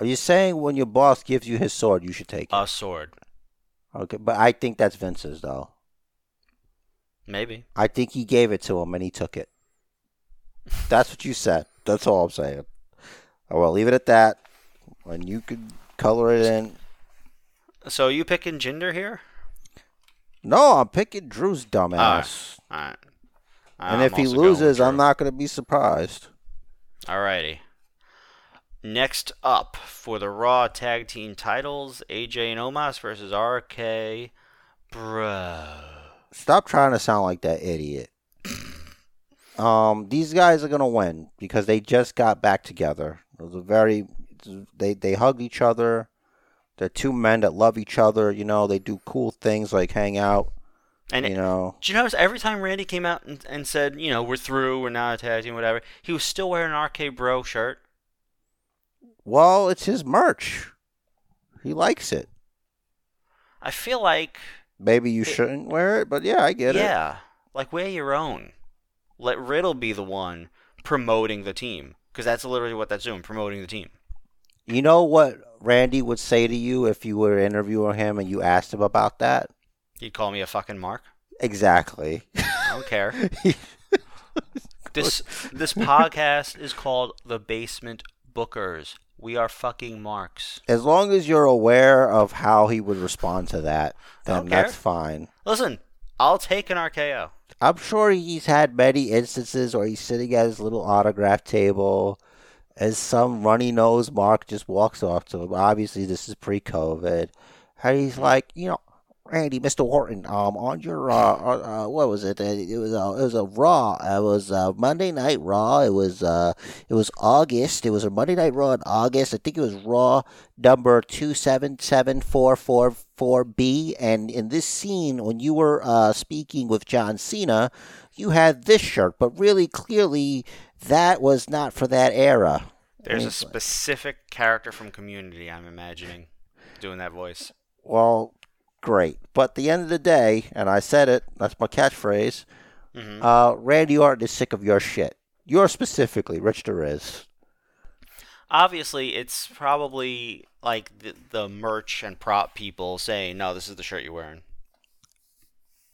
Are you saying when your boss gives you his sword, you should take it? A sword. Okay, but I think that's Vince's though. Maybe. I think he gave it to him and he took it. That's what you said. That's all I'm saying. Oh, I will leave it at that. And you could color it in. So you picking Jinder here? No, I'm picking Drew's dumbass. All right. and if he loses, I'm not going to be surprised. Alrighty. Next up for the Raw Tag Team titles, AJ and Omos versus RK Bro. Stop trying to sound like that idiot. Um, these guys are gonna win because they just got back together. It was a very they they hugged each other. They're two men that love each other. You know, they do cool things like hang out. And you it- know, did you notice every time Randy came out and, and said, you know, we're through, we're not a tag team, whatever, he was still wearing an RK Bro shirt? well, it's his merch. He likes it. I feel like, Maybe you It- shouldn't wear it, but yeah, I get it. yeah, like wear your own. Let Riddle be the one promoting the team. Because that's literally what that's doing, promoting the team. You know what Randy would say to you if you were interviewing him and you asked him about that? He'd call me a fucking mark. Exactly. I don't care. This this podcast is called The Basement Bookers. We are fucking marks. As long as you're aware of how he would respond to that, then care. that's fine. Listen, I'll take an RKO. I'm sure he's had many instances where he's sitting at his little autograph table as some runny nosed Mark just walks off to him. Obviously, this is pre COVID. And he's like, you know, Randy, Mr. Orton, um, on your, uh, uh, what was it? It was, uh, it was a Raw. It was uh, Monday Night Raw. It was, uh, it was August. It was a Monday Night Raw in August. I think it was Raw number two seven seven four four four B. And in this scene, when you were uh, speaking with John Cena, you had this shirt, but really clearly that was not for that era. There's a specific character from Community, I'm imagining, doing that voice. Well, great. But at the end of the day, and I said it, that's my catchphrase. hmm Uh, Randy Orton is sick of your shit. You're specifically, Rich Derez. Obviously, it's probably like the, the merch and prop people saying, no, this is the shirt you're wearing.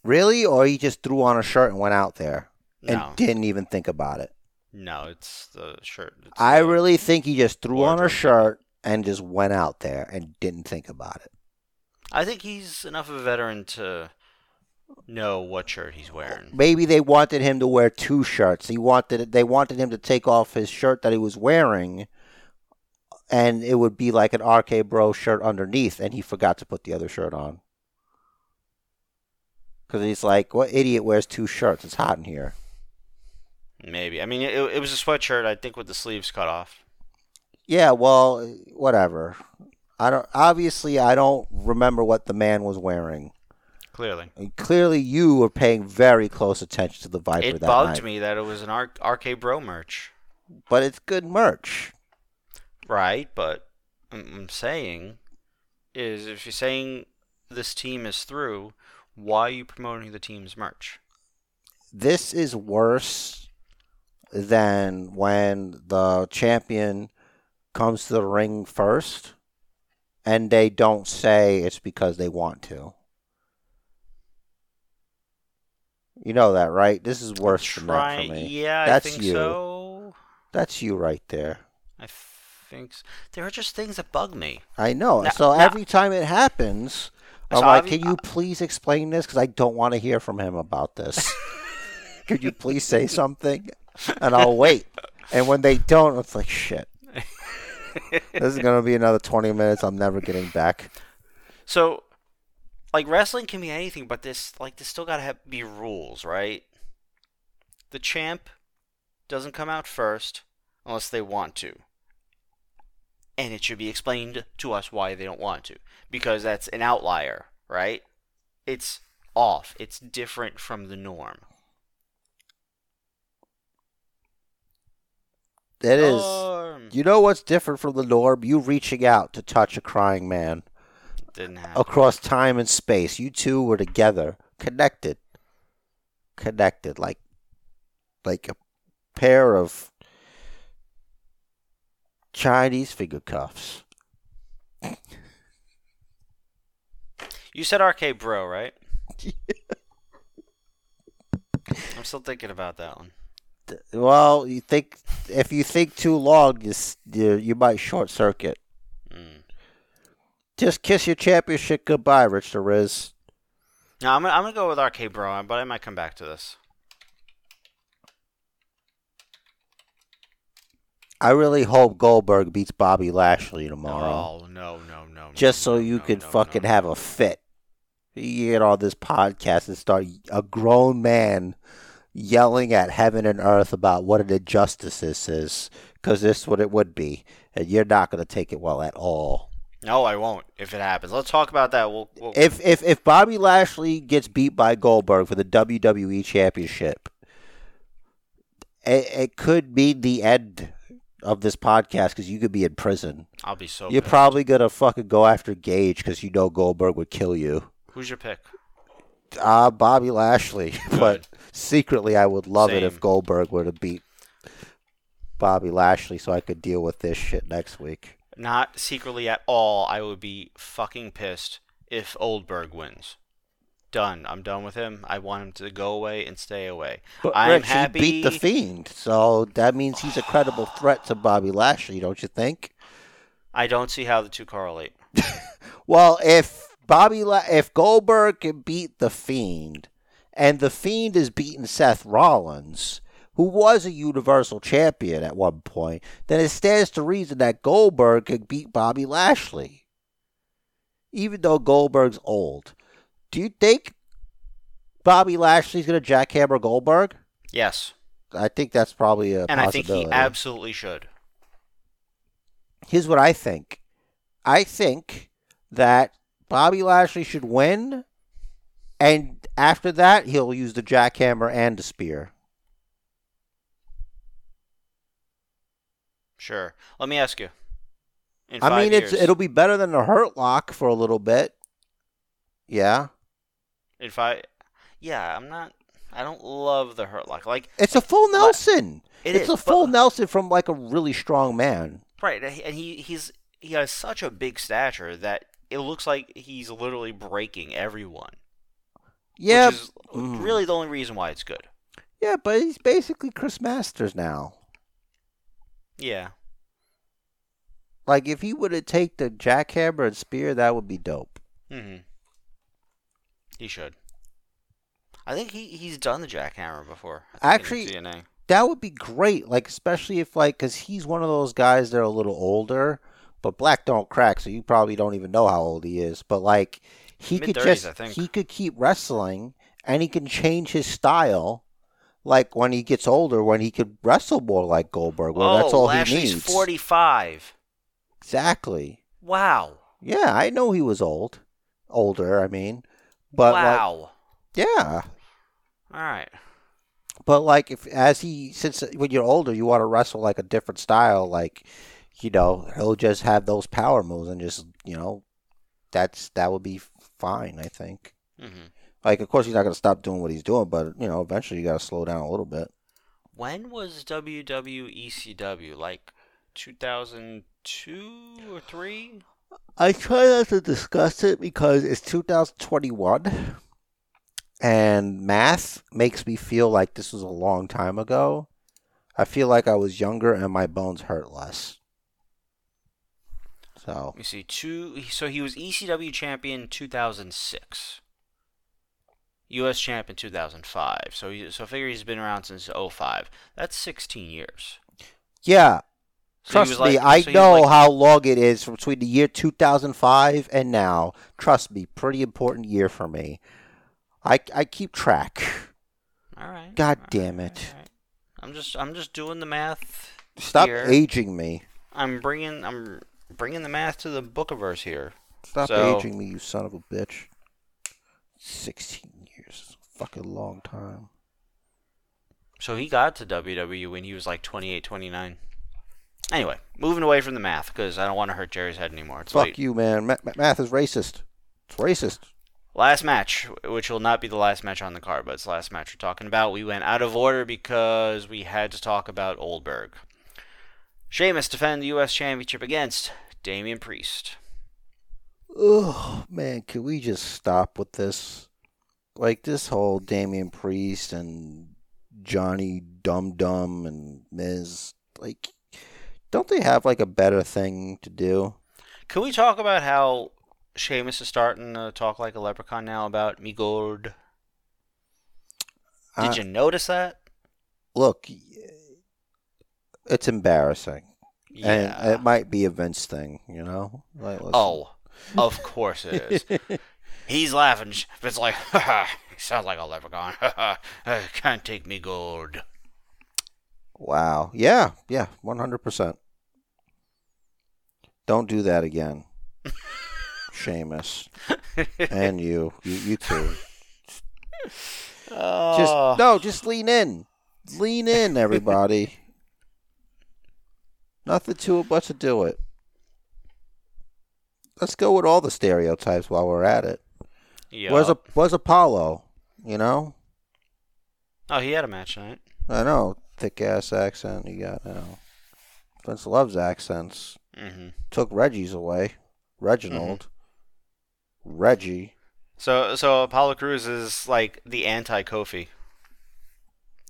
Really? Or he just threw on a shirt and went out there and No, didn't even think about it? No, it's the shirt. It's I the- really think he just threw on a shirt and just went out there and didn't think about it. I think he's enough of a veteran to know what shirt he's wearing. Maybe they wanted him to wear two shirts. He wanted they wanted him to take off his shirt that he was wearing, and it would be like an RK Bro shirt underneath, and he forgot to put the other shirt on. Because he's like, "What idiot wears two shirts? It's hot in here." Maybe. I mean, it, it was a sweatshirt, I think, with the sleeves cut off. Yeah, well, whatever. I don't. Obviously, I don't remember what the man was wearing. Clearly. And clearly, you were paying very close attention to the Viper It that bugged night. me that it was an R- RK Bro merch. But it's good merch. Right, but I'm, I'm saying is if you're saying this team is through, why are you promoting the team's merch? This is worse than when the champion comes to the ring first and they don't say it's because they want to. You know that, right? This is worse than that for me. yeah, That's I think you. so. That's you right there. I think s there are just things that bug me. I know. Now- so now- every time it happens, I'm So like, can you please explain this? Because I don't want to hear from him about this. Could you please say something? And I'll wait. And when they don't, it's like, shit. This is to be another 20 minutes I'm never getting back. So, like wrestling can be anything, but this like this still gotta have, be rules, right? The champ doesn't come out first unless they want to, and it should be explained to us why they don't want to, because that's an outlier, right? It's off. It's different from the norm. It is. Norm. You know what's different from the norm? You reaching out to touch a crying man Didn't happen. across time and space. You two were together, connected, connected, like, like a pair of Chinese finger cuffs. You said arcade bro, right? I'm still thinking about that one. Well, you think if you think too long, you you, might short circuit. Mm. Just kiss your championship goodbye, Rich the Riz. No, I'm gonna, I'm gonna go with arcade bro, but I might come back to this. I really hope Goldberg beats Bobby Lashley tomorrow. Oh no no no. no, just so no, you no, could no, fucking have a fit. You get on this podcast and start a grown man yelling at heaven and earth about what an injustice this is, because this is what it would be, and you're not going to take it well at all. No, I won't. If it happens, let's talk about that. We'll. we'll If if if Bobby Lashley gets beat by Goldberg for the WWE Championship, it, it could mean the end of this podcast because you could be in prison. I'll be so. You're pissed. probably gonna fucking go after Gage because you know Goldberg would kill you. Who's your pick? Uh, Bobby Lashley. but secretly, I would love it if Goldberg were to beat Bobby Lashley so I could deal with this shit next week. Not secretly at all. I would be fucking pissed if Oldberg wins. Done. I'm done with him. I want him to go away and stay away. But I'm Rich, happy. he beat the Fiend, so that means he's a credible threat to Bobby Lashley, don't you think? I don't see how the two correlate. Well, if Bobby, La- if Goldberg can beat the Fiend, and the Fiend is beating Seth Rollins, who was a Universal Champion at one point, then it stands to reason that Goldberg could beat Bobby Lashley, even though Goldberg's old. Do you think Bobby Lashley's gonna jackhammer Goldberg? Yes, I think that's probably a and I think he absolutely should. Here's what I think. I think that Bobby Lashley should win, and after that, he'll use the jackhammer and the spear. Sure. Let me ask you. In I mean, it's it'll be better than the Hurt Lock for a little bit. Yeah, If I, yeah, I'm not. I don't love the Hurt Lock. Like it's a full Nelson. it it's is, a but- full Nelson from like a really strong man. right, and he he's he has such a big stature that it looks like he's literally breaking everyone. Yeah, which is mm. really the only reason why it's good. yeah, but he's basically Chris Masters now. Yeah. Like if he would have take the jackhammer and spear, that would be dope. hmm He should. I think he he's done the jackhammer before. I think, in Actually- TNA. that would be great. Like especially if like because he's one of those guys that are a little older, but black don't crack, so you probably don't even know how old he is. But like he could just he could keep wrestling and he can change his style. Like when he gets older, when he could wrestle more like Goldberg, well, oh, that's all Lashley's he needs. forty-five. Exactly. Wow. Yeah, I know he was old, older. I mean, but like, wow. yeah, All right. But like if as he since uh, when you're older you want to wrestle like a different style like you know he'll just have those power moves and just you know that's that would be fine I think. hmm Like of course he's not going to stop doing what he's doing but you know eventually you got to slow down a little bit. When was WWE WWECW? Like 2002 or three? I try not to discuss it because it's 2021 and math makes me feel like this was a long time ago. I feel like I was younger and my bones hurt less. So Let me see. Two. So he was ECW champion 2006. U.S. champ in 2005. So he, so figure he's been around since 05. That's 16 years. Yeah, So trust me, like- I so know like- how long it is from between the year 2005 and now. Trust me, pretty important year for me. I, I keep track. All right. God all damn right, it. right. I'm just I'm just doing the math. Stop here. aging me. I'm bringing I'm bringing the math to the bookiverse here. Stop So- aging me, you son of a bitch. 16 years is a fucking long time. So he got to WWE when he was like 28, 29. Anyway, moving away from the math because I don't want to hurt Jerry's head anymore. It's Fuck late. you, man. Ma- ma- math is racist. It's racist. Last match, which will not be the last match on the card, but it's the last match we're talking about. We went out of order because we had to talk about Oldberg. Sheamus defend the U.S. Championship against Damian Priest. Oh man, can we just stop with this? Like this whole Damian Priest and Johnny Dum Dum and Miz. Like, don't they have like a better thing to do? Can we talk about how Sheamus is starting to talk like a leprechaun now about me gold? Did I- you notice that? look? It's embarrassing, and Yeah. it might be a Vince thing. You know? Like. Oh, of course it is. He's laughing. It's like, he sounds like a leprechaun. Can't take me gold. Wow. Yeah. Yeah. One hundred percent. Don't do that again, Sheamus, and you, you, you too. Just Oh. no. Just lean in. Lean in, everybody. Nothing to it but to do it. Let's go with all the stereotypes while we're at it. Yeah. Where's a where's Apollo? You know, Oh, he had a match tonight. I know thick ass accent you got now. Vince loves accents. hmm took Reggie's away. Reginald. Reggie. So, so Apollo Crews is like the anti Kofi.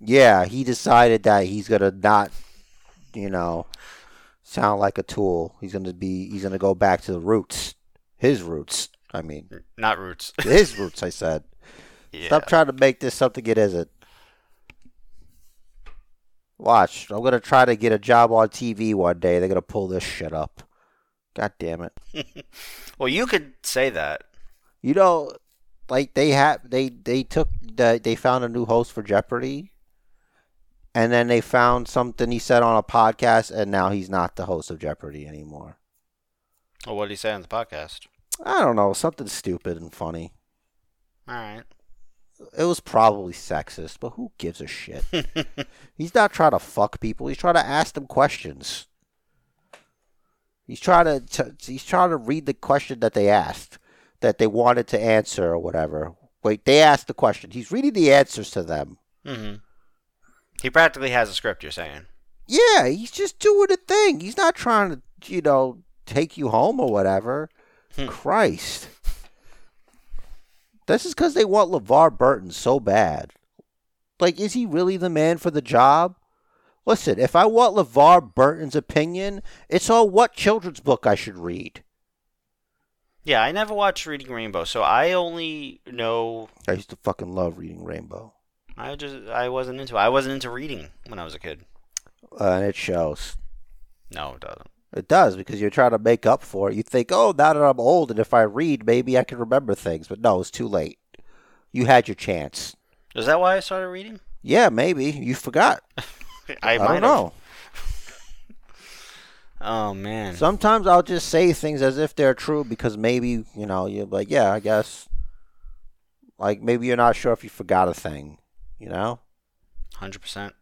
Yeah, he decided that he's gonna not, you know, sound like a tool. He's gonna be. He's gonna go back to the roots. His roots. I mean, Not Roots. his roots. I said. yeah. Stop trying to make this something it isn't. Watch. I'm gonna try to get a job on TV one day. They're gonna pull this shit up. God damn it. Well, you could say that. You know, like they have they they took the, they found a new host for Jeopardy, and then they found something he said on a podcast, and now he's not the host of Jeopardy anymore. Well, what did he say on the podcast? I don't know, something stupid and funny. All right. It was probably sexist, but who gives a shit? he's not trying to fuck people. He's trying to ask them questions. He's trying to he's trying to read the question that they asked, that they wanted to answer or whatever. Wait, they asked the question. He's reading the answers to them. hmm He practically has a script. You're saying. Yeah, he's just doing a thing. He's not trying to, you know, take you home or whatever. Hmm. Christ. This is because they want LeVar Burton so bad. Like, is he really the man for the job? Listen, if I want LeVar Burton's opinion, it's on what children's book I should read. Yeah, I never watched Reading Rainbow, so I only know. I used to fucking love reading Rainbow. I just I wasn't into. I wasn't into reading when I was a kid. Uh, and it shows. No, it doesn't. It does because you're trying to make up for it. You think, oh, now that I'm old and if I read, maybe I can remember things. But no, it's too late. You had your chance. Is that why I started reading? Yeah, maybe you forgot. I, I, don't know. Oh man. Sometimes I'll just say things as if they're true because maybe you know you're like, yeah, I guess. Like maybe you're not sure if you forgot a thing. You know? Hundred percent.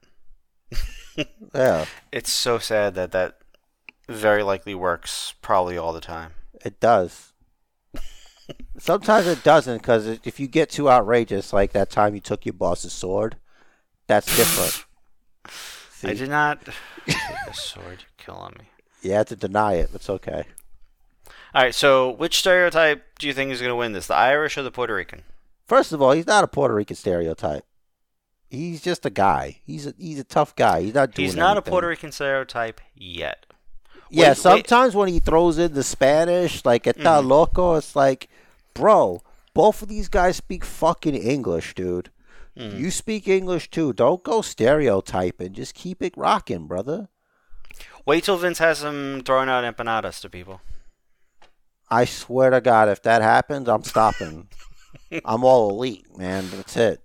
Yeah, It's so sad that that very likely works probably all the time. it does. Sometimes it doesn't because if you get too outrageous, like that time you took your boss's sword, that's different. I did not take a sword. You're killing me. You have to deny it. It's okay. All right. So, which stereotype do you think is going to win this? The Irish or the Puerto Rican? First of all, he's not a Puerto Rican stereotype. He's just a guy. He's a he's a tough guy. He's not doing. He's not a. Puerto Rican stereotype yet. Yeah, Wait, wait. sometimes when he throws in the Spanish, like "está Mhm. loco," it's like, bro, both of these guys speak fucking English, dude. Mhm. You speak English too. Don't go stereotyping. Just keep it rocking, brother. Wait till Vince has him throwing out empanadas to people. I swear to God, if that happens, I'm stopping. I'm all elite, man. That's it.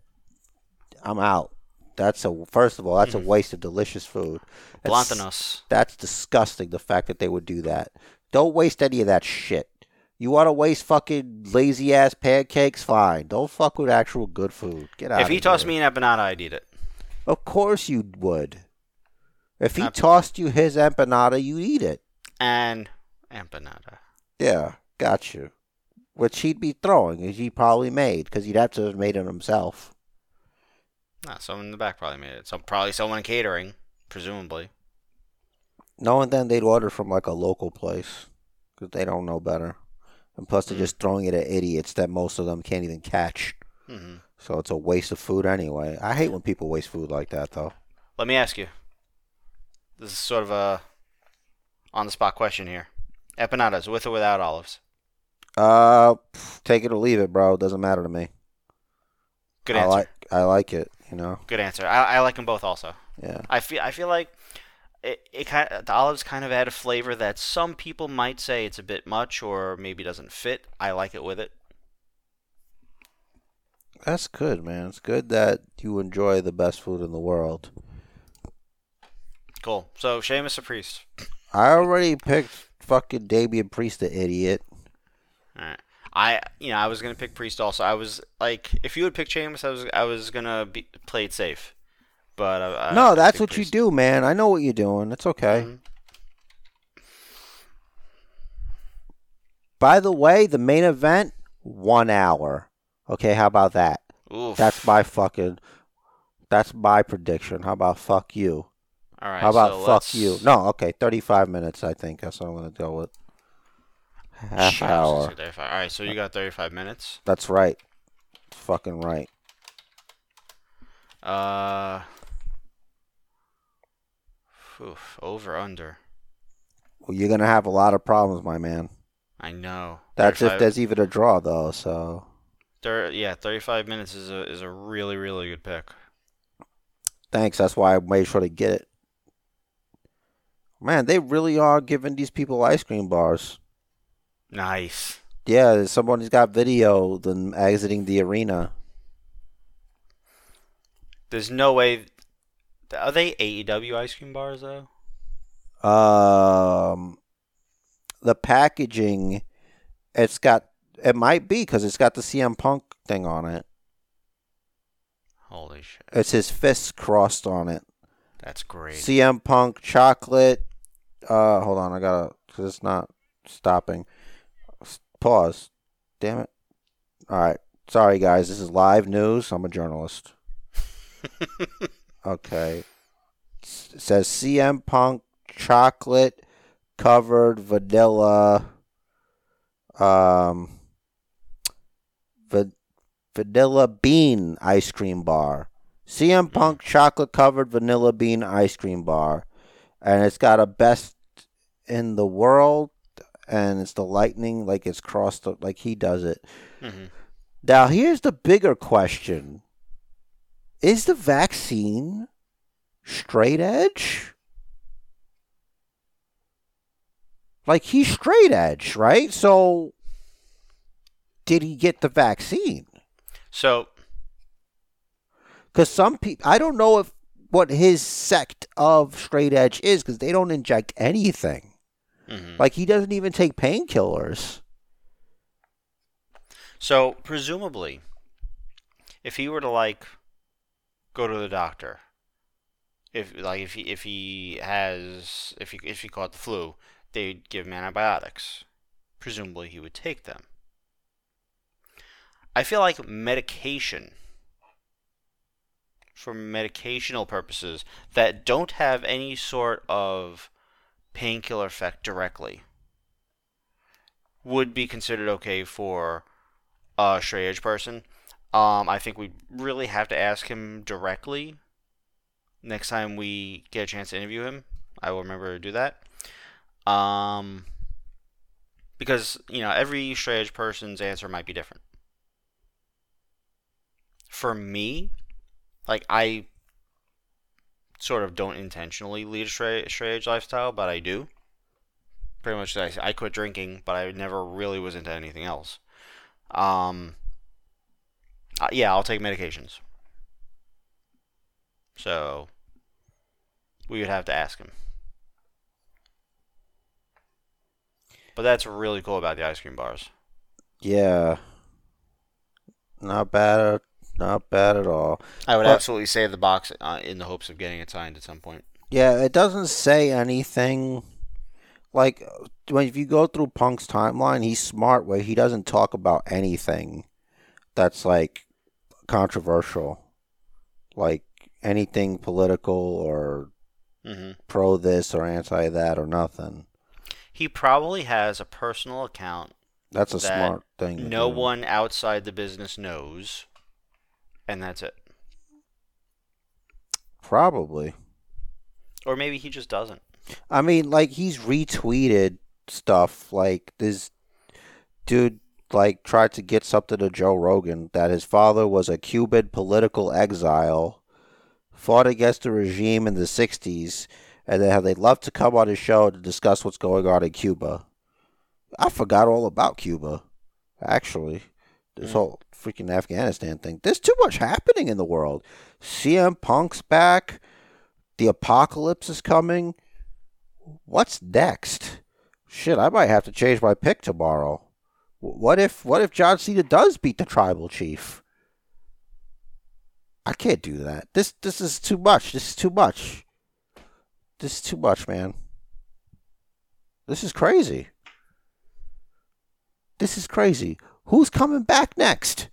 I'm out. That's a first of all, that's a mm-hmm. waste of delicious food. That's- Blantanos. That's disgusting. The fact that they would do that. Don't waste any of that shit. You want to waste fucking lazy ass pancakes? Fine. Don't fuck with actual good food. Get out. If he tossed me an empanada, I'd eat it. of course you would. If he tossed you his empanada, you eat it. and empanada. Yeah, got you. Which he'd be throwing, as he probably made, because he'd have to have made it himself. Nah, someone in the back probably made it. Some probably someone catering, presumably. Knowing then they'd order from like a local place, because they don't know better. And plus, they're Mm. just throwing it at idiots that most of them can't even catch. hmm So it's a waste of food anyway. I hate when people waste food like that, though. Let me ask you. This is sort of a on the spot question here. Empanadas with or without olives? Uh, take it or leave it, bro. It doesn't matter to me. Good answer. I like I like it. You know. Good answer. I, I like them both also. Yeah. I feel I feel like it, it kind the olives kind of add a flavor that some people might say it's a bit much or maybe doesn't fit. I like it with it. That's good, man. It's good that you enjoy the best food in the world. Cool. So Sheamus or Priest? I already picked fucking Damian Priest, the idiot. All right. I you know I was gonna pick Priest also. I was like, if you would pick Sheamus, I was I was gonna be play it safe. But I, I, no, I that's what Priest. you do, man. I know what you're doing. It's okay. Mhm. By the way, the main event, one hour. Okay, how about that? Oof. That's my fucking. That's my prediction. How about fuck you? All right. How about so fuck let's- you? No, okay, 35 minutes, I think. That's what I'm going to go with. Half Shit, I was gonna hour. All right, so you got 35 minutes. That's right. Fucking right. Uh, oof, over under. Well, you're going to have a lot of problems, my man. I know. That's if there's even a draw, though, so. thir- yeah, 35 minutes is a is a really really good pick. Thanks. That's why I made sure to get it. Man, they really are giving these people ice cream bars. Nice. Yeah, someone's got video them exiting the arena. There's no way. Are they AEW ice cream bars though? Um, the packaging, it's got it might be because it's got the CM Punk thing on it. Holy shit, It's his fists crossed on it. that's great. CM Punk chocolate. Uh, hold on, I gotta because it's not stopping. Pause. Damn it. All right, sorry guys. This is live news. I'm a journalist. Okay. S- says CM Punk chocolate covered vanilla um va- vanilla bean ice cream bar. CM Punk chocolate covered vanilla bean ice cream bar. And it's got a best in the world and it's the lightning like it's crossed like he does it. hmm Now, here's the bigger question Is the vaccine straight edge? Like, he's straight edge, right? So, did he get the vaccine? So Because some people, I don't know if what his sect of straight edge is because they don't inject anything. Mhm. Like, he doesn't even take painkillers. so presumably, if he were to like go to the doctor, if like if he if he has if he if he caught the flu, they'd give him antibiotics. Presumably, he would take them. I feel like medication for medicational purposes that don't have any sort of painkiller effect directly would be considered okay for a straight edge person. Um, I think we really have to ask him directly next time we get a chance to interview him. I will remember to do that. Um, because you know every straight edge person's answer might be different. For me, like I sort of don't intentionally lead a straight, straight edge lifestyle, but I do. Pretty much, I, I quit drinking, but I never really was into anything else. Um, uh, yeah, I'll take medications. So, we would have to ask him. But that's really cool about the ice cream bars. Yeah. Not bad. Not bad at all. I would Well- absolutely save the box uh, in the hopes of getting it signed at some point. Yeah, it doesn't say anything. Like when if you go through Punk's timeline, he's smart where he doesn't talk about anything that's like controversial, like anything political or hmm pro this or anti that or nothing. He probably has a personal account That's a That smart thing. no do. one outside the business knows, and that's it. probably. Or maybe he just doesn't. I mean, like he's retweeted stuff like this dude like tried to get something to Joe Rogan that his father was a Cuban political exile, fought against the regime in the '60s, and then how they'd love to come on his show to discuss what's going on in Cuba. I forgot all about Cuba, actually. This Mm. whole freaking Afghanistan thing. There's too much happening in the world. CM Punk's back. The apocalypse is coming. What's next? Shit, I might have to change my pick tomorrow. What if what if John Cena does beat the tribal chief? I can't do that. This this is too much. This is too much. This is too much, man. This is crazy. This is crazy. Who's coming back next?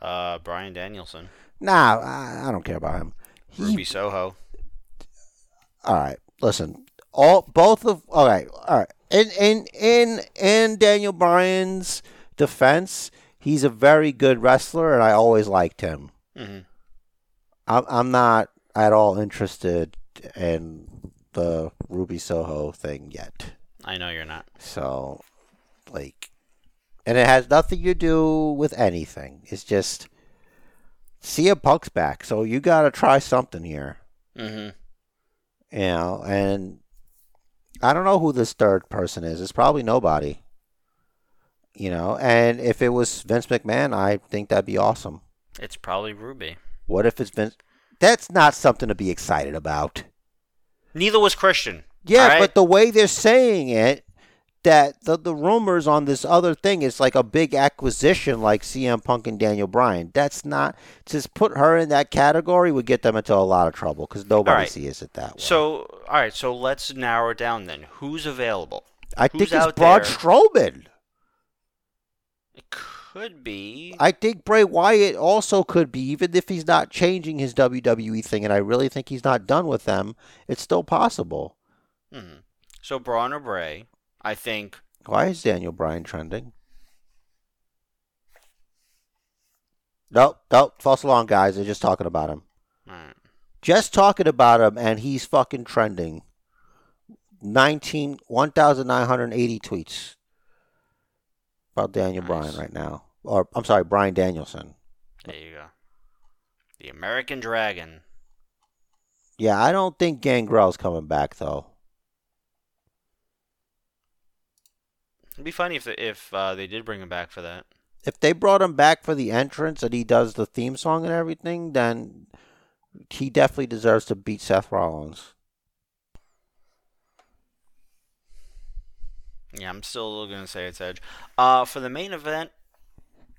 Uh, Bryan Danielson, Nah, I, I don't care about him. He Ruby Soho. All right, listen. All both of all right, all right. In in in in Daniel Bryan's defense, he's a very good wrestler, and I always liked him. hmm I'm I'm not at all interested in the Ruby Soho thing yet. I know you're not. So, like, and it has nothing to do with anything. It's just CM Punk's back, so you got to try something here. hmm you know, and I don't know who this third person is. It's probably nobody. You know, and if it was Vince McMahon, I think that'd be awesome. It's probably Ruby. What if it's Vince? That's not something to be excited about. Neither was Christian. Yeah, right. but the way they're saying it, that the the rumors on this other thing is like a big acquisition, like CM Punk and Daniel Bryan. That's not just put her in that category would get them into a lot of trouble because nobody right. sees it that way. So, all right. So let's narrow it down then. Who's available? I who's think it's Braun there? Strowman. It could be. I think Bray Wyatt also could be, even if he's not changing his WWE thing, and I really think he's not done with them. It's still possible. Mhm. So Braun or Bray, I think. Why is Daniel Bryan trending? Nope, nope. False alarm, guys. They're just talking about him. Alright. Just talking about him, and he's fucking trending. 19, 1,980 tweets about Daniel Nice. Bryan right now. Or, I'm sorry, Bryan Danielson. There you go. The American Dragon. Yeah, I don't think Gangrel's coming back, though. It'd be funny if if uh, they did bring him back for that. if they brought him back for the entrance and he does the theme song and everything, then he definitely deserves to beat Seth Rollins. Yeah, I'm still gonna say it's Edge. Uh, for the main event,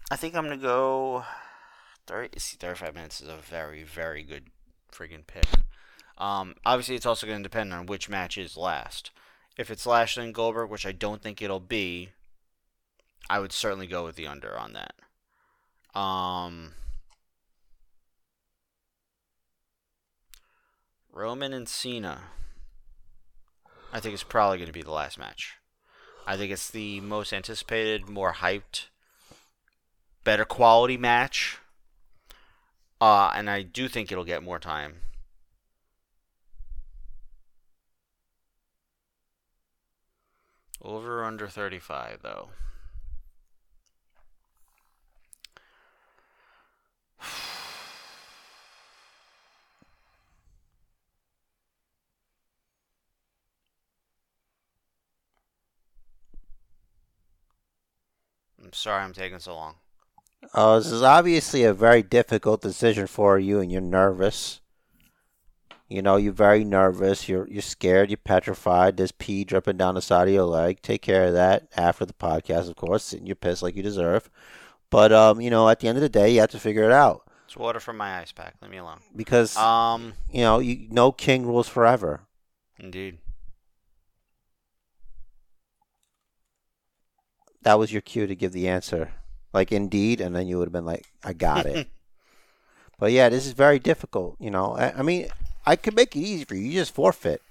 I think I'm gonna go. 30, see, 35 minutes is a very, very good friggin' pick. Um, obviously, it's also gonna depend on which match is last. If it's Lashley and Goldberg, which I don't think it'll be, I would certainly go with the under on that. Um, Roman and Cena. I think it's probably going to be the last match. I think it's the most anticipated, more hyped, better quality match. Uh, and I do think it'll get more time. Over under 35, though. I'm sorry I'm taking so long. Uh, this is obviously a very difficult decision for you, and you're nervous. You know, you're very nervous. You're you're scared. You're petrified. There's pee dripping down the side of your leg. Take care of that after the podcast, of course. Sit in your piss like you deserve. But um, you know, at the end of the day, you have to figure it out. It's water from my ice pack. Leave me alone. because Um, you know you no king rules forever. indeed. That was your cue to give the answer, like indeed, and then you would have been like, I got it. but yeah, this is very difficult. You know, I, I mean, I could make it easy for you. You just forfeit.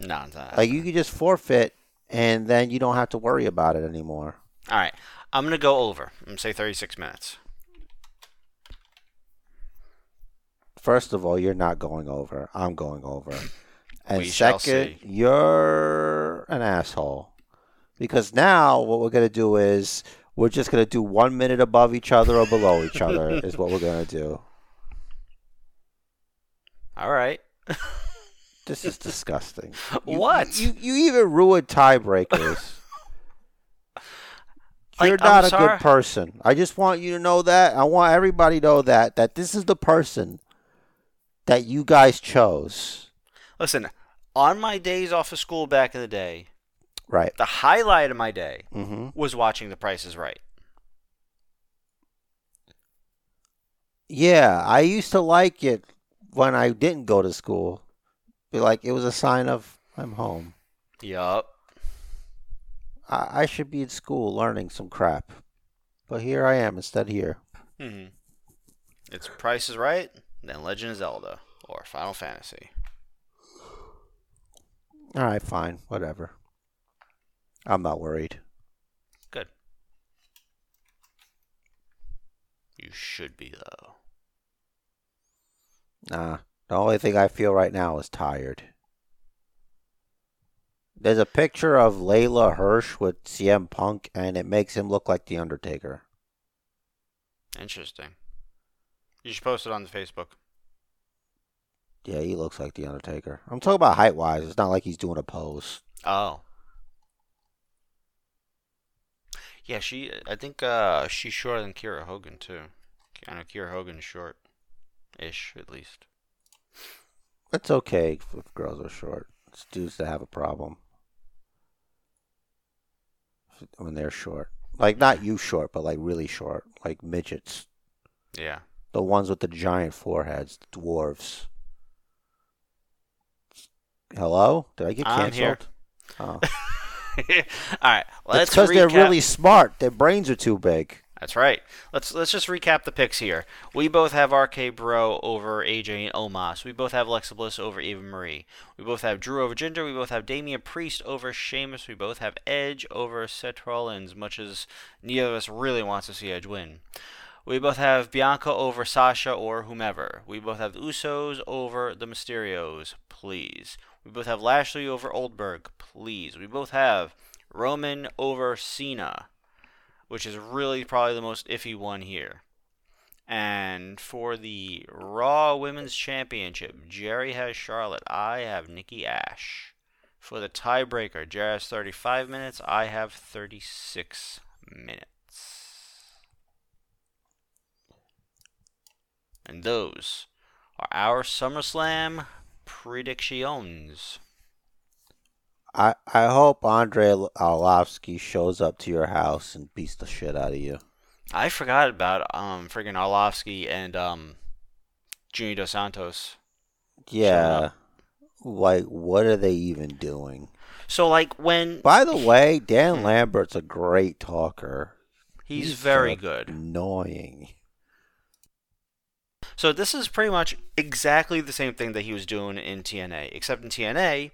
No, not. Like you could just forfeit, and then you don't have to worry about it anymore. All right. I'm gonna go over. I'm gonna say 36 minutes. First of all, you're not going over. I'm going over. And We shall second, you're an asshole. Because now what we're gonna do is we're just gonna do one minute above each other or below each other is what we're gonna do. All right. This is disgusting. You- What? You you even ruined tiebreakers. You're I'm not a sorry- good person. I just want you to know that. I want everybody to know that that this is the person that you guys chose. Listen, on my days off of school back in the day, Right. the highlight of my day Mm-hmm. was watching The Price is Right. Yeah, I used to like it when I didn't go to school. Be like it was a sign of I'm home. Yup. I, I should be in school learning some crap, but here I am instead here. hmm It's Price is Right, then Legend of Zelda or Final Fantasy. All right, fine, whatever. I'm not worried. Good. You should be though. Nah, the only thing I feel right now is tired. There's a picture of Leyla Hirsch with CM Punk, and it makes him look like The Undertaker. Interesting. You should post it on the Facebook. Yeah, he looks like The Undertaker. I'm talking about height wise. It's not like he's doing a pose. Oh. Yeah, she. I think uh, she's shorter than Kiera Hogan too. I know Kiera Hogan's short, ish at least. It's okay if girls are short. It's dudes that have a problem when they're short. Like not you short, but like really short, like midgets. Yeah. The ones with the giant foreheads, the dwarves. Hello? Did I get canceled? Oh. All right. Let's because they're really smart. Their brains are too big. That's right. Let's let's just recap the picks here. We both have RK Bro over AJ and Omos. We both have Alexa Bliss over Eva Marie. We both have Drew over Jinder. We both have Damian Priest over Sheamus. We both have Edge over Seth Rollins, much as neither of us really wants to see Edge win. We both have Bianca over Sasha or whomever. We both have the Usos over the Mysterios, please. We both have Lashley over Oldberg, please. We both have Roman over Cena which is really probably the most iffy one here. And for the Raw Women's Championship, Jerry has Charlotte. I have Nikki Ash. For the tiebreaker, Jerry has 35 minutes. I have 36 minutes. And those are our SummerSlam predictions. I, I hope Andrei Arlovski shows up to your house and beats the shit out of you. I forgot about um friggin' Arlovski and um Junior Dos Santos. Yeah. Like, what are they even doing? So like when By the way, Dan Lambert's a great talker. he's, very so good. Annoying. So this is pretty much exactly the same thing that he was doing in TNA, except in TNA,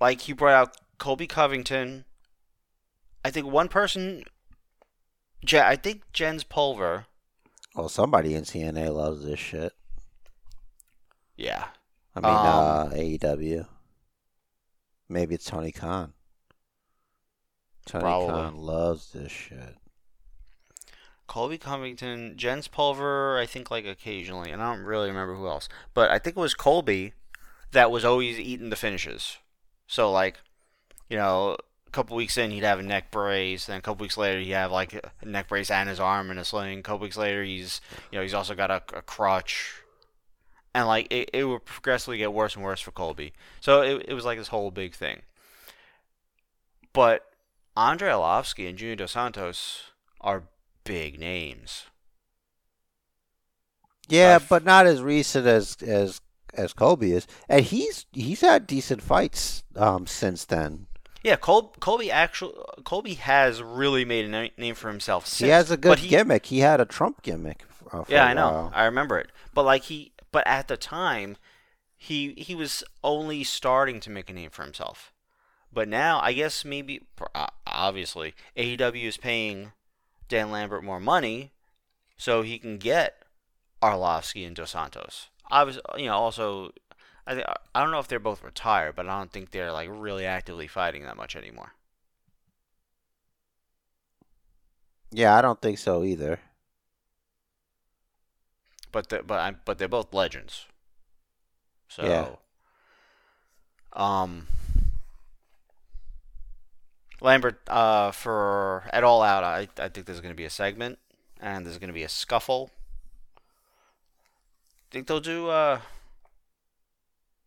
like he brought out Colby Covington. I think one person, I think Jens Pulver. Well, somebody in TNA loves this shit. Yeah, I mean, Um, uh, AEW. Maybe it's Tony Khan. Tony Probably. Khan loves this shit. Colby Covington, Jens Pulver. I think like occasionally, and I don't really remember who else, but I think it was Colby that was always eating the finishes. So like, you know, a couple weeks in he'd have a neck brace, then a couple weeks later he'd have like a neck brace and his arm in a sling. A couple weeks later he's, you know, he's also got a, a crutch, and like it, it would progressively get worse and worse for Colby. So it it was like this whole big thing. But Andrei Arlovski and Junior Dos Santos are big names. Yeah, I've- but not as recent as as as Colby is, and he's he's had decent fights um since then. Yeah, Col- Colby actually Colby has really made a name for himself. Since, he has a good he- gimmick. He had a Trump gimmick. Uh, Yeah, I know. I remember it. But like he, but at the time, he he was only starting to make a name for himself. But now, I guess maybe uh, obviously AEW is paying Dan Lambert more money, so he can get Arlovski and Dos Santos. Obviously, you know, also. I, thi- I don't know if they're both retired, but I don't think they're like really actively fighting that much anymore. Yeah, I don't think so either. but they but I, but they're both legends. So, Yeah. um, Lambert, uh, for at all out, I I think there's going to be a segment and there's going to be a scuffle. Think they'll do uh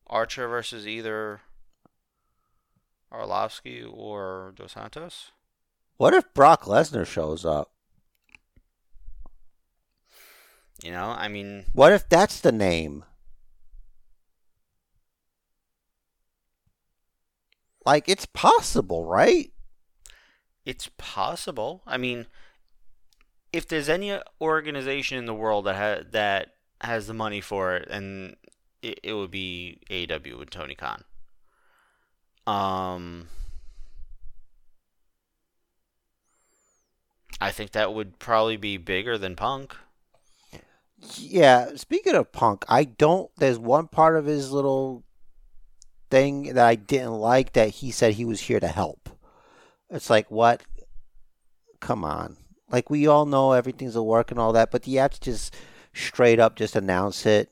Archer versus either Arlovski or Dos Santos. What if Brock Lesnar shows up? You know, I mean, What if that's the name? Like it's possible, right? It's possible. I mean, if there's any organization in the world that ha- that has the money for it, and it, it would be AW with Tony Khan. Um, I think that would probably be bigger than Punk. Yeah, speaking of Punk, I don't there's one part of his little thing that I didn't like that he said he was here to help. It's like what? Come on. Like we all know everything's a work and all that, but you have to just straight up just announce it.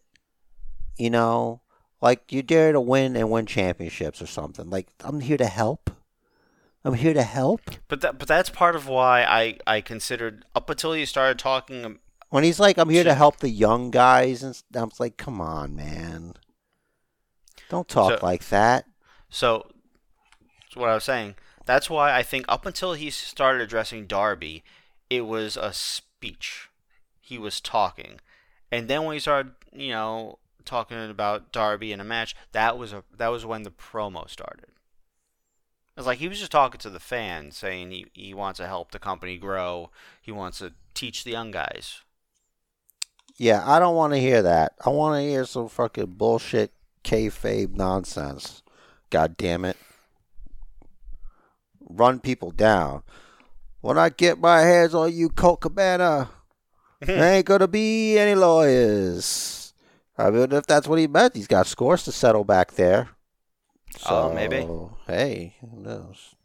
You know? Like you dare to win and win championships or something. Like I'm here to help. I'm here to help. But that but that's part of why I I considered up until you started talking. When he's like, I'm here to help the young guys, and I'm like, come on, man. Don't talk So- like that. So, that's what I was saying. That's why I think up until he started addressing Darby, it was a speech. He was talking, and then when he started, you know, talking about Darby in a match, that was a that was when the promo started. It's like he was just talking to the fans, saying he, he wants to help the company grow. He wants to teach the young guys. Yeah, I don't want to hear that. I want to hear some fucking bullshit kayfabe nonsense. God damn it. Run people down. When I get my hands on you, Colt Cabana, there ain't gonna be any lawyers. I mean, if that's what he meant, he's got scores to settle back there. Oh, maybe. Hey, who knows?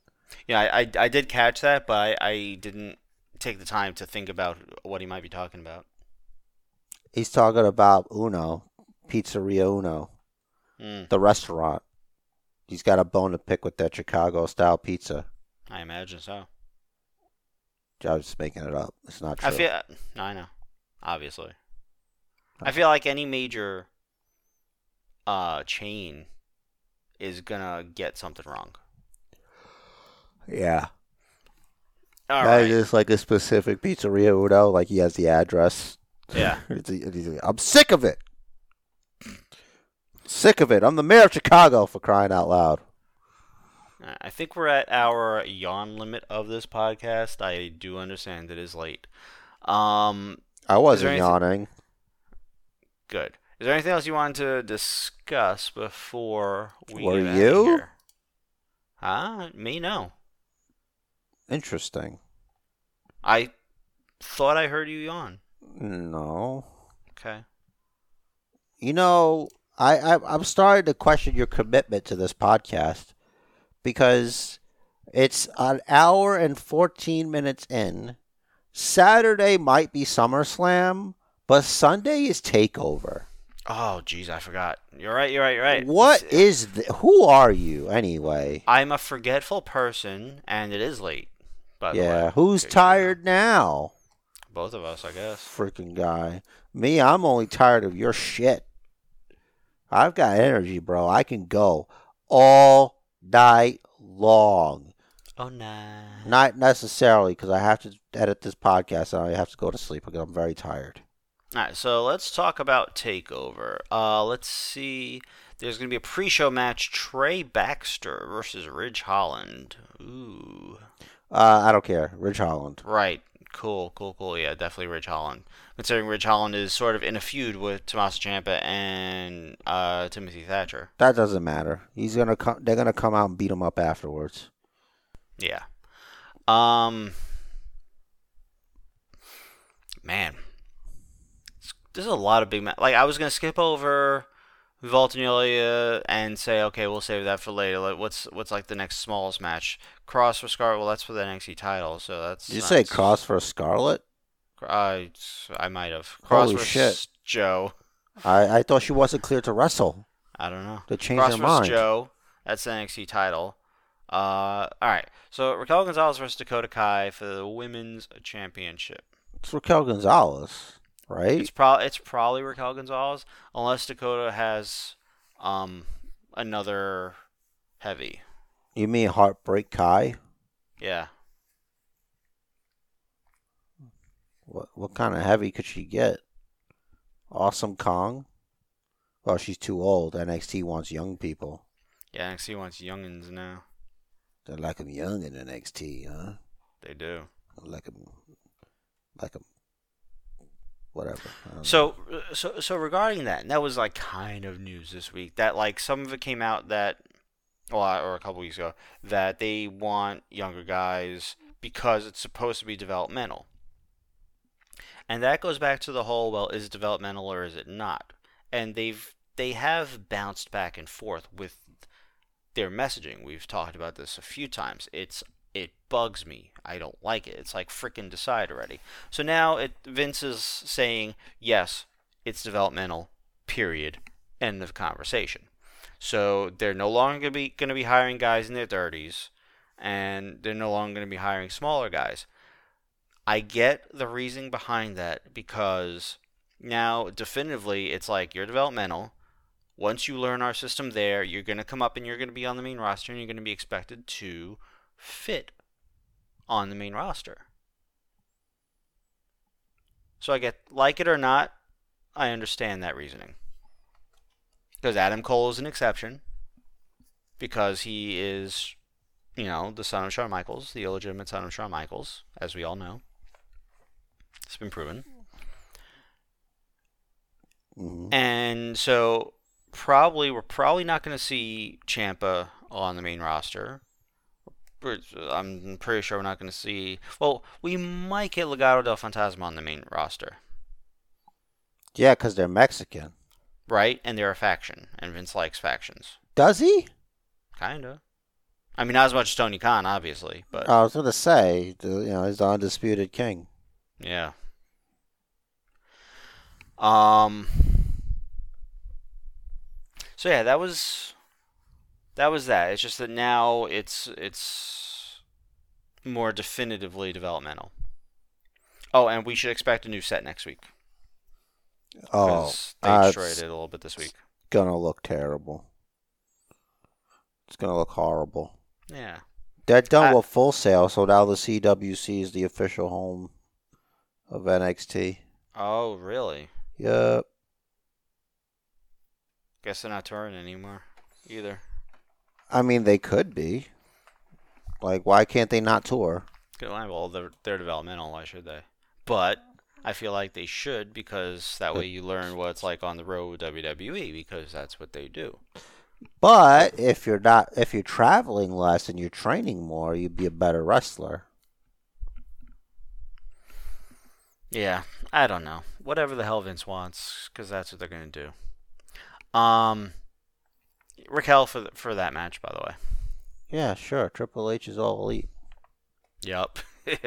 Yeah, I, I, I did catch that, but I, I didn't take the time to think about what he might be talking about. He's talking about Uno, Pizzeria Uno, Mm, the restaurant. He's got a bone to pick with that Chicago style pizza. I imagine so. I was just making it up. It's not true. I feel no, I know. Obviously, I feel like any major uh chain is gonna get something wrong. yeah. All Not right. just like a specific Pizzeria Uno, like he has the address. Yeah. It's- it's- I'm sick of it. Sick of it. I'm the mayor of Chicago for crying out loud. I think we're at our yawn limit of this podcast. I do understand it is late. Um, I wasn't anything- yawning. good. Is there anything else you wanted to discuss before we Were you? Huh? Me? No. Interesting. I thought I heard you yawn. No. Okay. You know, I, I I'm starting to question your commitment to this podcast because it's an hour and 14 minutes in. Saturday might be SummerSlam, but Sunday is Takeover. Oh, jeez, I forgot. You're right. You're right. You're right. What It's- uh, is th- who are you anyway? I'm a forgetful person, and it is late. By the Yeah, way. who's In case you tired now? Both of us, I guess. Freaking guy. Me, I'm only tired of your shit. I've got energy, bro. I can go all night long. Oh no. Not necessarily because I have to edit this podcast and I have to go to sleep because I'm very tired. All right, so let's talk about Takeover. Uh, let's see. There's going to be a pre-show match: Trey Baxter versus Ridge Holland. Ooh, Uh, I don't care. Ridge Holland. right. Cool, cool, cool. Yeah, definitely Ridge Holland. Considering Ridge Holland is sort of in a feud with Tommaso Ciampa and uh, Timothy Thatcher. That doesn't matter. He's gonna come. They're gonna come out and beat him up afterwards. Yeah. Um. Man, there's a lot of big ma- like I was gonna skip over Voltanulia and say okay we'll save that for later. Like what's what's like the next smallest match? Kross for Scarlett. Well, that's for the NXT title, so that's. Did you say Kross for Scarlett? I I might have cross Holy shit. Joe. I I thought she wasn't clear to wrestle. I don't know. They changed Kross their versus mind. Joe. That's the NXT title. Uh, all right. So Raquel Gonzalez versus Dakota Kai for the women's championship. It's Raquel Gonzalez, right? It's pro it's probably Raquel Gonzalez, unless Dakota has um another heavy. You mean Heartbreak Kai? Yeah. What what kind of heavy could she get? Awesome Kong? Well, she's too old. NXT wants young people. Yeah, NXT wants youngins now. They like 'em young in NXT, huh? They do. Like 'em, like 'em, whatever. I don't know. So so so regarding that, and that was like kind of news this week. That like some of it came out that well, or a couple weeks ago, that they want younger guys because it's supposed to be developmental. And that goes back to the whole well, is it developmental or is it not? And they've they have bounced back and forth with their messaging. We've talked about this a few times. It's it bugs me. I don't like it. It's like frickin' decide already. So now it Vince is saying, yes, it's developmental. Period. End of conversation. So they're no longer gonna be gonna be hiring guys in their thirties, and they're no longer gonna be hiring smaller guys. I get the reasoning behind that because now definitively it's like you're developmental. Once you learn our system there, you're gonna come up and you're gonna be on the main roster and you're gonna be expected to fit on the main roster. So I get like it or not, I understand that reasoning. Because Adam Cole is an exception. Because he is, you know, the son of Shawn Michaels, the illegitimate son of Shawn Michaels, as we all know. It's been proven. Mhm. And so probably we're probably not going to see Ciampa on the main roster. I'm pretty sure we're not going to see. Well, we might get Legado del Fantasma on the main roster, Yeah, 'cause they're Mexican. right? And they're a faction, and Vince likes factions, Does he? kinda. I mean, not as much as Tony Khan, obviously, but I was gonna say, you know, he's the undisputed king. Yeah. Um. So yeah, that was that was that. It's just that now it's it's more definitively developmental. Oh, and we should expect a new set next week Oh, they uh, destroyed it a little bit this week. gonna look terrible. It's gonna look horrible. Yeah. They're done I- with Full Sail, so now the CWC is the official home of NXT. Oh, really? Yep. Guess they're not touring anymore either. I mean, they could be. Like, why can't they not tour? Good line. Well, they're, they're developmental. Why should they? But I feel like they should because that way you learn what it's like on the road with WWE because that's what they do. But if you're not, if you're traveling less and you're training more, you'd be a better wrestler. Yeah, I don't know. Whatever the hell Vince wants, because that's what they're gonna do. Um, Raquel for th- for that match, by the way. Yeah, sure. Triple H is all elite. Yup.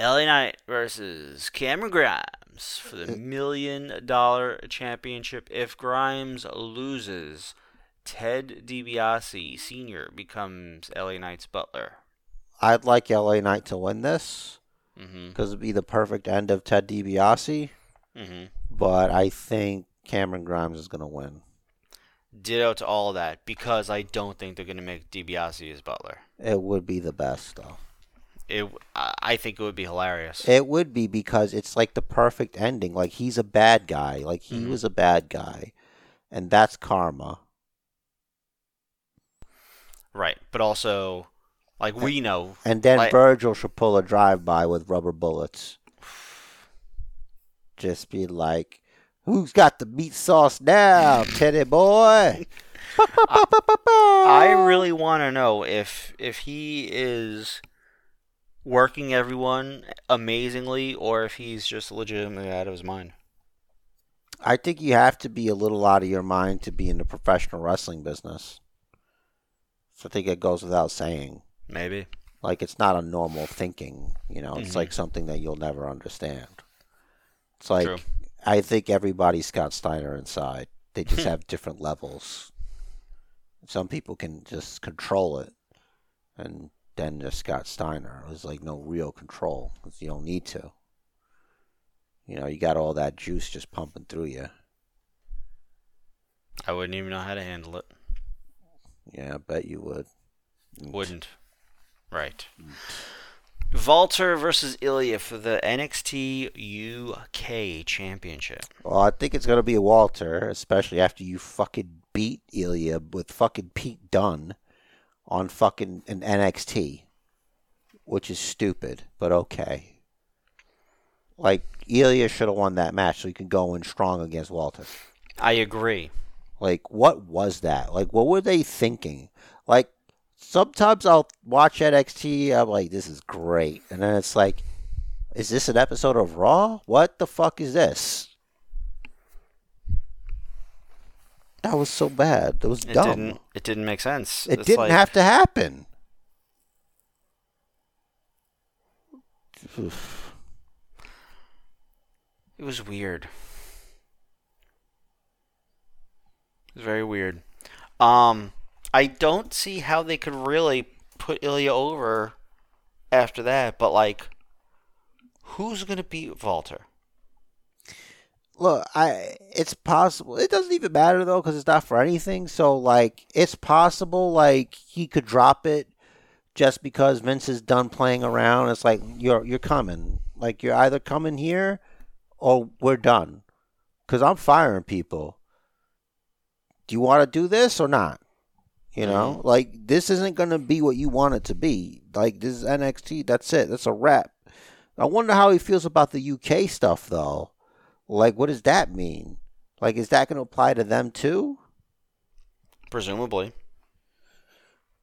LA Knight versus Cameron Grimes for the million dollar championship. If Grimes loses, Ted DiBiase Sr. becomes LA Knight's butler. I'd like LA Knight to win this Mm-hmm. because it'd be the perfect end of Ted DiBiase. Mm-hmm. But I think Cameron Grimes is gonna win. Ditto to all that because I don't think they're gonna make DiBiase his butler. It would be the best though. it I think it would be hilarious. It would be because it's like the perfect ending. Like he's a bad guy. Like he Mhm. was a bad guy, and that's karma. right, but also like we know And then Like- Virgil should pull a drive by with rubber bullets. Just be like, "Who's got the meat sauce now, Teddy boy?" I really want to know if if he is working everyone amazingly or if he's just legitimately out of his mind. I think you have to be a little out of your mind to be in the professional wrestling business. So I think it goes without saying. Maybe. Like it's not a normal thinking, you know. It's Mhm. like something that you'll never understand. It's like True. I think everybody's Scott Steiner inside. They just have different levels. Some people can just control it, and then there's Scott Steiner. There's like no real control because you don't need to. You know, you got all that juice just pumping through you. I wouldn't even know how to handle it. Yeah, I bet you would. Wouldn't. Right. Mm. Walter versus Ilya for the NXT UK Championship. Well, I think it's gonna be Walter, especially after you fucking beat Ilya with fucking Pete Dunne on fucking an NXT, which is stupid, but okay. Like Ilya should have won that match so he could go in strong against Walter. I agree. Like, what was that? Like, what were they thinking? Like, sometimes I'll watch NXT, I'm like, this is great, and then it's like, is this an episode of Raw? What the fuck is this? That was so bad. That was It dumb. didn't it didn't make sense. It It's didn't like- have to happen. Oof. It was weird. It was very weird. Um, I don't see how they could really put Ilya over after that, but like, who's gonna beat Walter? Look, I it's possible. It doesn't even matter though because it's not for anything. So like, it's possible like he could drop it just because Vince is done playing around. It's like you're you're coming. Like you're either coming here or we're done. Because I'm firing people. Do you want to do this or not? You know, mm-hmm. like this isn't gonna be what you want it to be. Like this is NXT. That's it. That's a wrap. I wonder how he feels about the UK stuff though. Like, what does that mean? Like, is that going to apply to them too? Presumably,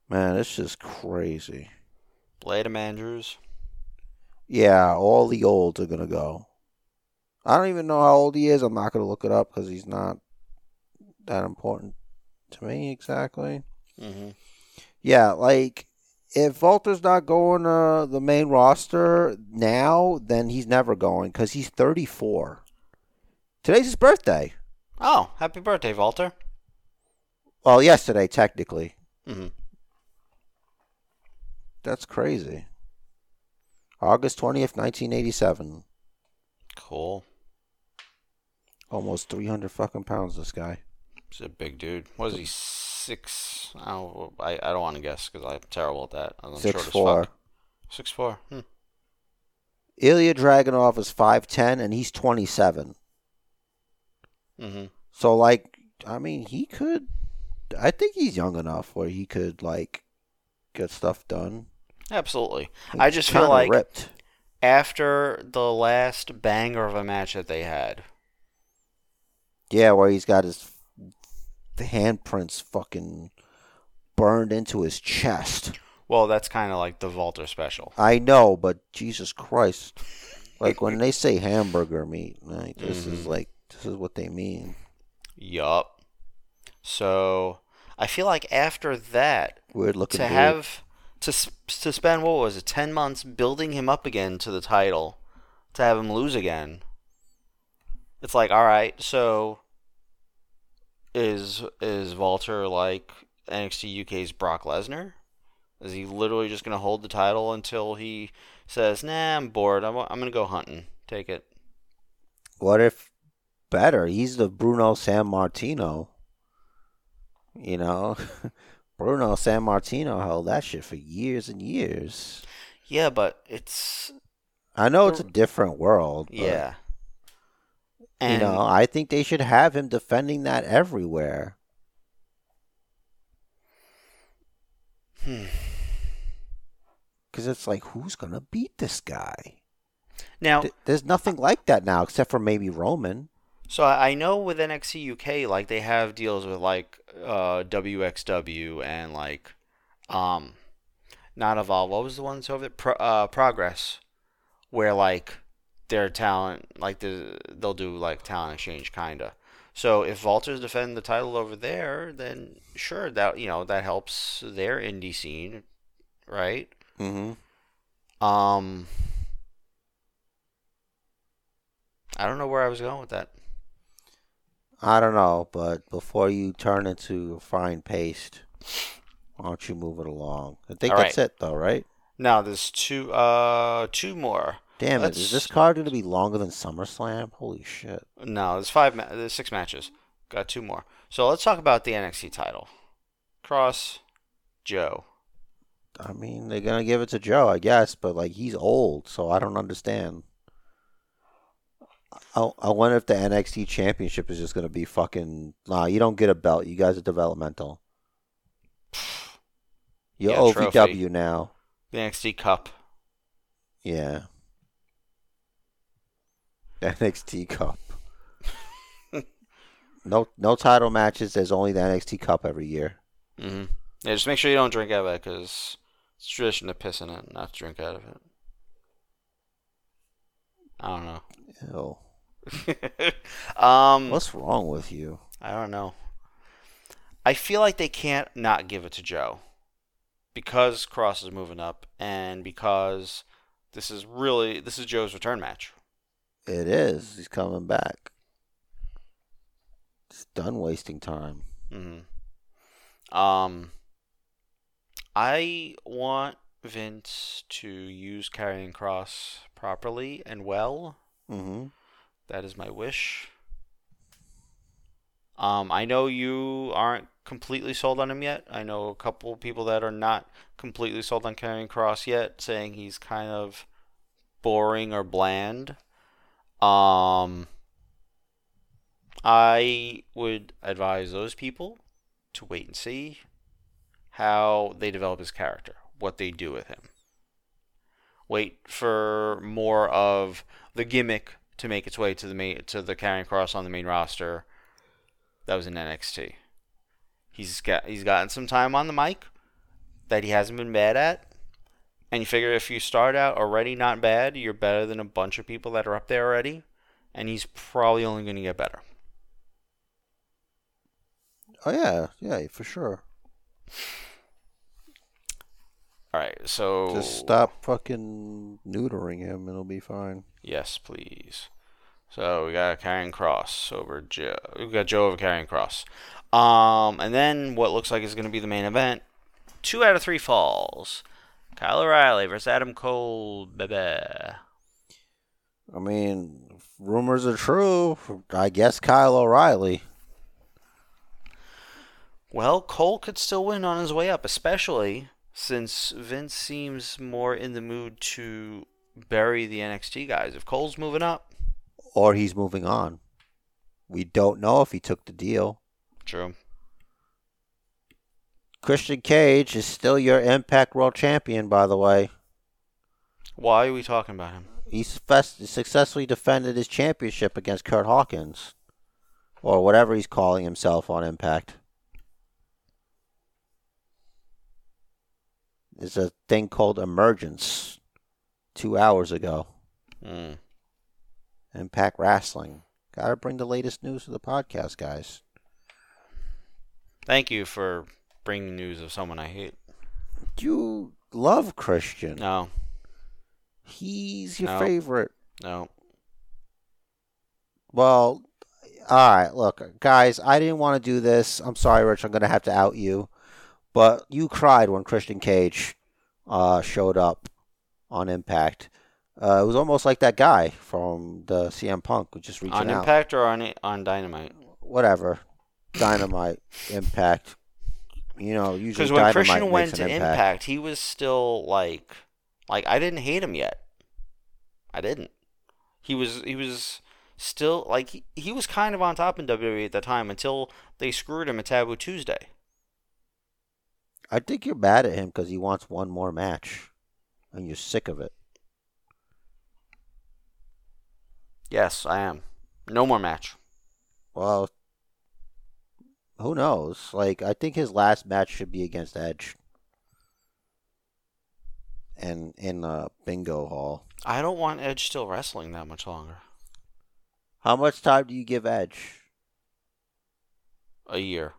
Man, it's just crazy. Blade Andrews. Yeah, all the olds are going to go. I don't even know how old he is. I'm not going to look it up because he's not that important to me exactly. Mm-hmm. Yeah, like if Walter's not going to the main roster now, then he's never going because he's 34. Today's his birthday. Oh, happy birthday, Walter. Well, yesterday technically. Mm-hmm. That's crazy. August 20th, 1987. Cool. Almost 300 fucking pounds, this guy. He's a big dude. What is he? Six? Oh, I I don't want to guess because I'm terrible at that. I'm Six short as four. fuck. Six four. Hmm. Ilya Dragunov is 5'10 and he's 27. Mm-hmm. So, like, I mean, he could. I think he's young enough where he could, like, get stuff done. Absolutely. I just feel like ripped. after the last banger of a match that they had, Yeah, where he's got his the handprints fucking burned into his chest. well, that's kind of like the Walter special. I know, but Jesus Christ. Like when they say hamburger meat, like this is Mhm. like this is what they mean. Yup. So I feel like after that, Weird looking to dude. have to to spend what was it, ten months building him up again to the title, to have him lose again. It's like, all right, so is is Walter like NXT UK's Brock Lesnar? Is he literally just gonna hold the title until he says, "Nah, I'm bored. I'm I'm gonna go hunting. Take it." What if better? He's the Bruno Sammartino. You know, Bruno Sammartino held that shit for years and years. Yeah, but it's I know it's a different world. But, yeah. You know, I think they should have him defending that everywhere. Hmm. Because it's like, who's going to beat this guy? now, Th- There's nothing like that now, except for maybe Roman. so I know with NXT UK, like they have deals with like uh, WXW and like, um, not Evolve. What was the one over there? Pro, uh, Progress, where like their talent, like the they'll do like talent exchange, kinda. So if Walter's defend the title over there, then sure that you know that helps their indie scene, right? Mm-hmm. Um, I don't know where I was going with that. I don't know, but before you turn into a fine paste, why don't you move it along? I think All that's it, though, right? Now there's two, uh, two more. Damn it! Let's- Is this card going to be longer than SummerSlam? Holy shit! No, there's five. Ma- there's six matches. Got two more. So let's talk about the NXT title. Kross, Joe. I mean, they're gonna give it to Joe, I guess, but like he's old, so I don't understand. I, I wonder if the NXT Championship is just gonna be fucking. Nah, you don't get a belt. You guys are developmental. You're Yeah, OVW trophy. now. The NXT Cup. Yeah. NXT Cup. no, no title matches. There's only the NXT Cup every year. Mm-hmm. Yeah, just make sure you don't drink out of it because it's tradition to piss in it, not to drink out of it. I don't know. Ew. um, What's wrong with you? I don't know. I feel like they can't not give it to Joe because Kross is moving up and because this is really this is Joe's return match. It is. He's coming back. He's done wasting time. hmm Um, I want Vince to use Karrion Kross properly and well. Mm-hmm. That is my wish. Um, I know you aren't completely sold on him yet. I know a couple people that are not completely sold on Karrion Kross yet, saying he's kind of boring or bland. Um, I would advise those people to wait and see how they develop his character, what they do with him. Wait for more of the gimmick to make its way to the main to the Karrion Kross on the main roster. That was in NXT. He's got he's gotten some time on the mic that he hasn't been bad at. And you figure if you start out already not bad, you're better than a bunch of people that are up there already. And he's probably only going to get better. Oh yeah, yeah, for sure. All right, so Just stop fucking neutering him, and it'll be fine. Yes, please. So we got Karrion Kross over Joe. We got Joe over Karrion Kross. Um, and then what looks like is going to be the main event. Two out of three falls. Kyle O'Reilly versus Adam Cole. Baby. I mean, rumors are true. I guess Kyle O'Reilly. Well, Cole could still win on his way up, especially since Vince seems more in the mood to bury the NXT guys. If Cole's moving up, or he's moving on. We don't know if he took the deal. true. Christian Cage is still your Impact World Champion, by the way. Why are we talking about him? He successfully defended his championship against Curt Hawkins, or whatever he's calling himself on Impact. There's a thing called Emergence two hours ago. Hmm. Impact Wrestling. Gotta bring the latest news to the podcast, guys. Thank you for bringing news of someone I hate. You love Christian. No, He's your No. favorite. no. Well, all right. Look, guys, I didn't want to do this. I'm sorry, Rich. I'm gonna have to out you, but you cried when Christian Cage uh, showed up on Impact. Uh, it was almost like that guy from the CM Punk who just reaching out On. Impact or on on Dynamite? Whatever, Dynamite, Impact. You know, usually Because when Christian went to impact. Impact, he was still like Like I didn't hate him yet. I didn't. He was he was still like he, he was kind of on top in WWE at the time until they screwed him at Taboo Tuesday. I think you're mad at him because he wants one more match, and you're sick of it. Yes, I am. No more match. Well, who knows? Like, I think his last match should be against Edge, and in uh, Bingo Hall. I don't want Edge still wrestling that much longer. How much time do you give Edge? A year.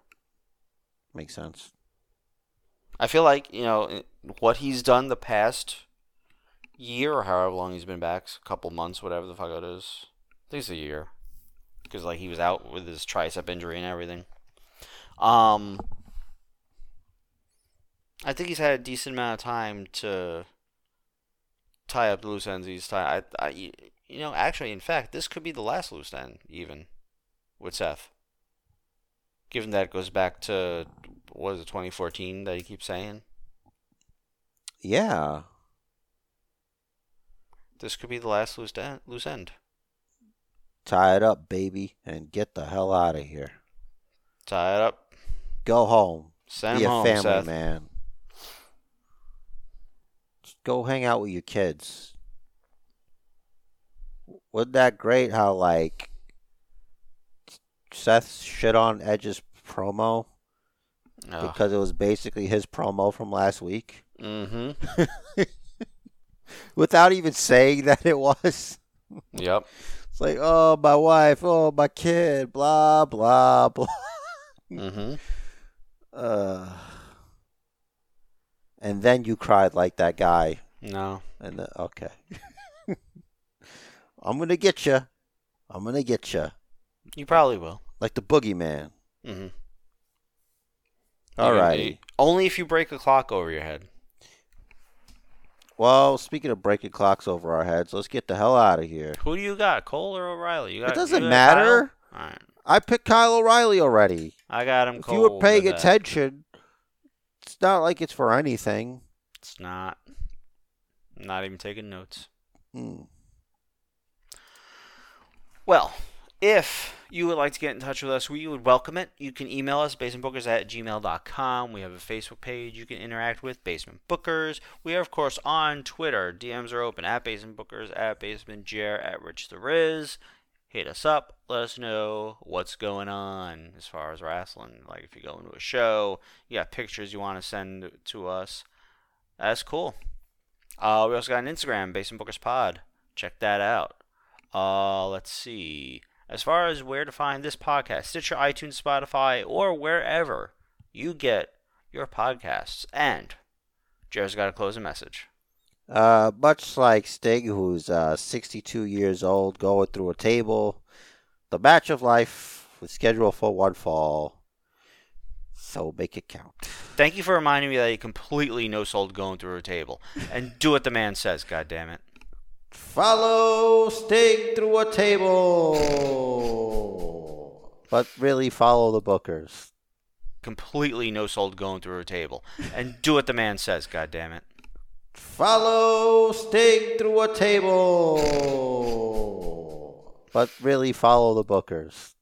Makes sense. I feel like you know what he's done the past year or however long he's been back, a couple months, whatever the fuck it is. I think it's a year because like he was out with his tricep injury and everything. Um, I think he's had a decent amount of time to tie up the loose ends. He's tie. I, I, you know, actually, in fact, this could be the last loose end even with Seth. Given that it goes back to what is it, 2014 that he keeps saying? Yeah. This could be the last loose, de- loose end. Tie it up, baby, and get the hell out of here. Tie it up. Go home. Send Be a home, family Seth. man. Just go hang out with your kids. Wasn't that great how, like, Seth shit on Edge's promo Oh. because it was basically his promo from last week Mm-hmm. without even saying that it was? Yep. It's like, oh, my wife, oh, my kid, blah, blah, blah. Mm-hmm. Uh, and then you cried like that guy. No. And the, okay, I'm gonna get you. I'm gonna get you You probably will. like the boogeyman. Mm-hmm. Alrighty. Only if you break a clock over your head. Well, speaking of breaking clocks over our heads, let's get the hell out of here. Who do you got, Cole or O'Reilly? You got, It doesn't matter. All right. I picked Kyle O'Reilly already. I got him. If you were paying attention, it's not like it's for anything. it's not. I'm not even taking notes. Hmm. Well, if you would like to get in touch with us, we would welcome it. You can email us, basementbookers at gmail.com. We have a Facebook page you can interact with, Basement Bookers. We are, of course, on Twitter. DMs are open at Basement Bookers, at Basement Jer, at Rich the Riz. Hit us up. Let us know what's going on as far as wrestling. Like if you go into a show, you got pictures you want to send to us. That's cool. Uh, we also got an Instagram, Basement Bookers Pod. Check that out. Uh, let's see. As far as where to find this podcast, Stitcher, iTunes, Spotify, or wherever you get your podcasts. And Jared's got to close a message. Uh, much like Sting, who's uh, 62 years old, going through a table, the match of life was scheduled for one fall. So make it count. Thank you for reminding me that he completely no sold going through a table. And do what the man says, God damn it. Follow Sting through a table. But really, follow the bookers. Completely no sold going through a table. And do what the man says, God damn it. Follow Sting through a table. But really, follow the bookers.